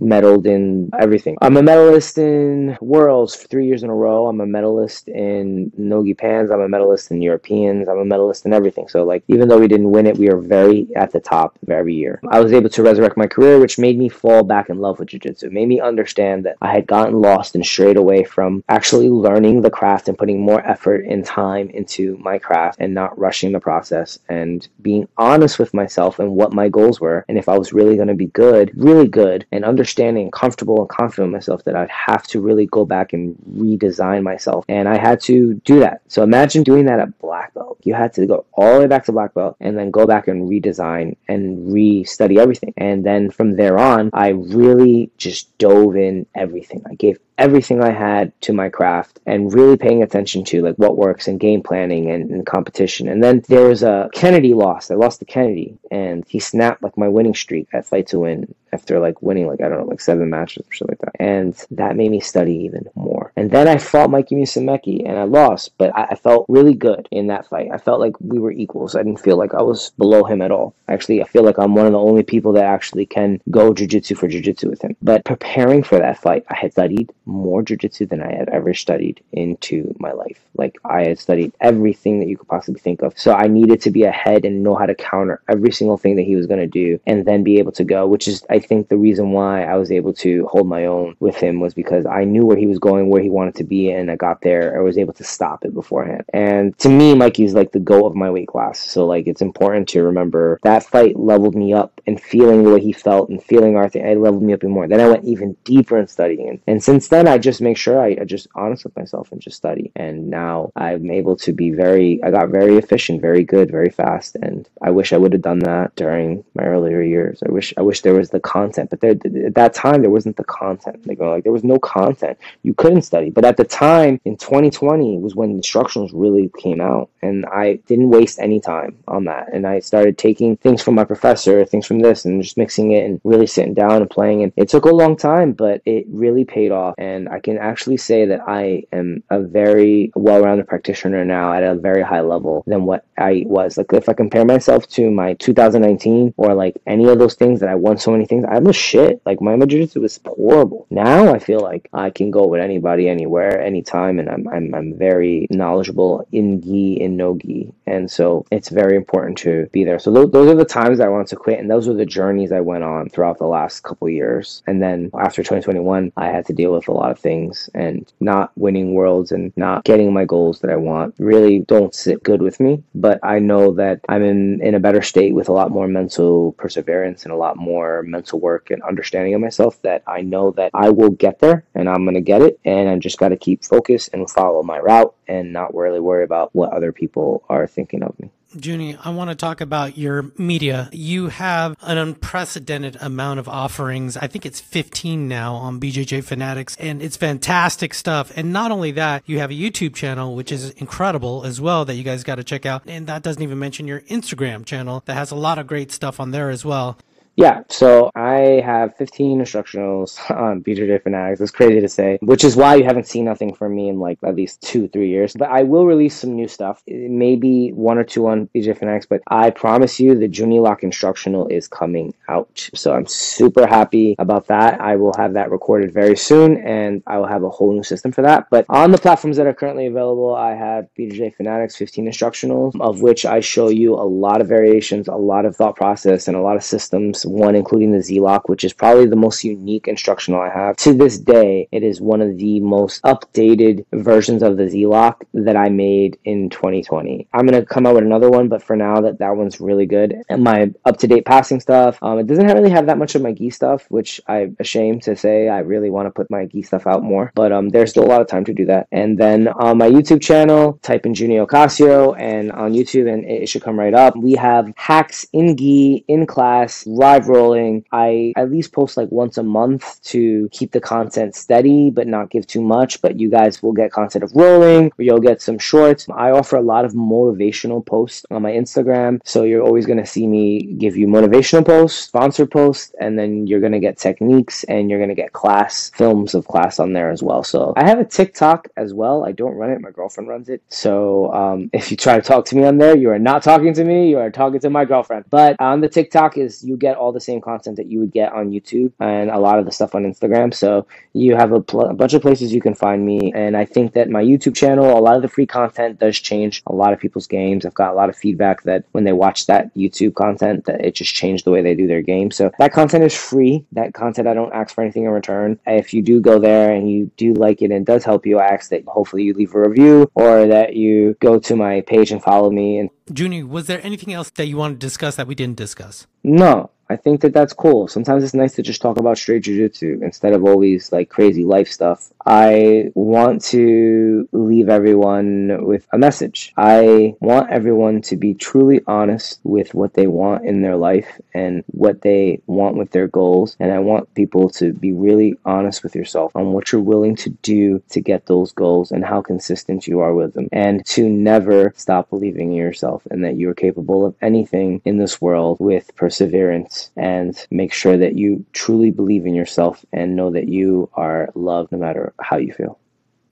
medaled in everything. I'm a medalist in Worlds for three years in a row. I'm a medalist in Nogi Pans. I'm a medalist in Europeans. I'm a medalist in everything. So like even though we didn't win it, we are very at the top every year. I was able to resurrect my career, which made me fall back in love with jiu-jitsu. It made me understand that I had gotten lost and strayed away from actually learning the craft and putting more effort and time into my craft and not rushing the process and being honest with myself and what my goals were and if I was really going to be good, really good and understanding, comfortable and confident in myself that I'd have to really go back and redesign myself. And I had to do that. So imagine doing that at black belt. You had to go all the way back to black belt and then go back and redesign and re-study everything. And then from there on, I really just dove in everything. I gave everything I had to my craft and really paying attention to like what works and game planning and, and, competition. And then there was a Kennedy lost. I lost to Kennedy and he snapped like my winning streak at Fight2Win after like winning like I don't know like seven matches or something like that. And that made me study even more. And then I fought Mikey Musumeci and I lost, but I, I felt really good in that fight. I felt like we were equals. I didn't feel like I was below him at all. Actually, I feel like I'm one of the only people that actually can go jiu-jitsu for jiu-jitsu with him. But preparing for that fight, I had studied more jujitsu than I had ever studied into my life. Like I had studied everything that you could possibly think of. So I needed to be ahead and know how to counter every single thing that he was going to do and then be able to go, which is I think the reason why I was able to hold my own with him was because I knew where he was going, where he wanted to be, and I got there. I was able to stop it beforehand. And to me, Mikey's like the go of my weight class. So like it's important to remember that fight leveled me up and feeling the way he felt and feeling Arthur, it leveled me up even more. Then I went even deeper in studying. And, and since then I just just make sure I, I just honest with myself and just study. And now I'm able to be very, I got very efficient, very good, very fast. And I wish I would have done that during my earlier years. I wish, I wish there was the content, but there, at that time there wasn't the content. Like, like there was no content. You couldn't study. But at the time in 2020 was when instructions really came out, and I didn't waste any time on that. And I started taking things from my professor, things from this, and just mixing it and really sitting down and playing. And it took a long time, but it really paid off. And I can actually say that I am a very well-rounded practitioner now at a very high level than what I was. Like if I compare myself to my 2019 or like any of those things that I won so many things, I was shit. Like my jiu-jitsu was horrible. Now I feel like I can go with anybody, anywhere, anytime, and I'm I'm, I'm very knowledgeable in gi and no gi, and so it's very important to be there. So those, those are the times I wanted to quit, and those were the journeys I went on throughout the last couple years. And then after 2021, I had to deal with a lot of things things and not winning worlds and not getting my goals that I want really don't sit good with me. But I know that I'm in, in a better state with a lot more mental perseverance and a lot more mental work and understanding of myself that I know that I will get there and I'm going to get it. And I just got to keep focused and follow my route and not really worry about what other people are thinking of me. Junny, I want to talk about your media. You have an unprecedented amount of offerings. I think it's 15 now on BJJ Fanatics, and it's fantastic stuff. And not only that, you have a YouTube channel, which is incredible as well, that you guys got to check out. And that doesn't even mention your Instagram channel that has a lot of great stuff on there as well. Yeah, so I have 15 instructionals on BJJ Fanatics. It's crazy to say, which is why you haven't seen nothing from me in like at least two, three years. But I will release some new stuff, maybe one or two on BJJ Fanatics. But I promise you, the Junny Lock instructional is coming out. So I'm super happy about that. I will have that recorded very soon, and I will have a whole new system for that. But on the platforms that are currently available, I have BJJ Fanatics 15 instructionals, of which I show you a lot of variations, a lot of thought process, and a lot of systems. One including the Z Lock, which is probably the most unique instructional I have. To this day, it is one of the most updated versions of the Z Lock that I made in 2020. I'm gonna come out with another one, but for now, that that one's really good. And my up to date passing stuff, um, it doesn't really have that much of my gi stuff, which I'm ashamed to say. I really want to put my gi stuff out more, but um, there's still a lot of time to do that. And then on my YouTube channel, type in Junny Ocasio, and on YouTube, and it should come right up. We have hacks in gi, in class, live rolling. I at least post like once a month to keep the content steady, but not give too much. But you guys will get content of rolling, or you'll get some shorts. I offer a lot of motivational posts on my Instagram, so you're always going to see me give you motivational posts, sponsored posts, and then you're going to get techniques and you're going to get class films of class on there as well. So I have a TikTok as well. I don't run it, my girlfriend runs it. So um, if you try to talk to me on there, you are not talking to me, you are talking to my girlfriend. But on the TikTok is you get all the same content that you would get on YouTube and a lot of the stuff on Instagram. So you have a, pl- a bunch of places you can find me. And I think that my YouTube channel, a lot of the free content does change a lot of people's games. I've got a lot of feedback that when they watch that YouTube content, that it just changed the way they do their game. So that content is free. That content, I don't ask for anything in return. If you do go there and you do like it and it does help you, I ask that hopefully you leave a review or that you go to my page and follow me. And Junny, was there anything else that you wanted to discuss that we didn't discuss? no, I think that that's cool. Sometimes it's nice to just talk about straight jujitsu instead of always like crazy life stuff. I want to leave everyone with a message. I want everyone to be truly honest with what they want in their life and what they want with their goals. And I want people to be really honest with yourself on what you're willing to do to get those goals and how consistent you are with them. And to never stop believing in yourself and that you're capable of anything in this world with perseverance and make sure that you truly believe in yourself and know that you are loved no matter how you feel.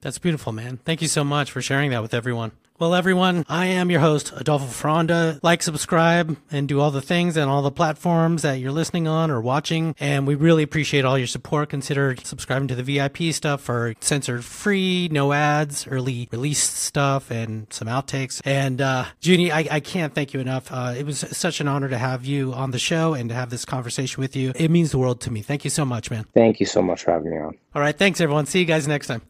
That's beautiful, man. Thank you so much for sharing that with everyone. Well, everyone, I am your host, Adolfo Fronda. Like, subscribe, and do all the things and all the platforms that you're listening on or watching. And we really appreciate all your support. Consider subscribing to the VIP stuff for censored free, no ads, early release stuff, and some outtakes. And uh, Junny, I, I can't thank you enough. Uh, it was such an honor to have you on the show and to have this conversation with you. It means the world to me. Thank you so much, man. Thank you so much for having me on. All right. Thanks, everyone. See you guys next time.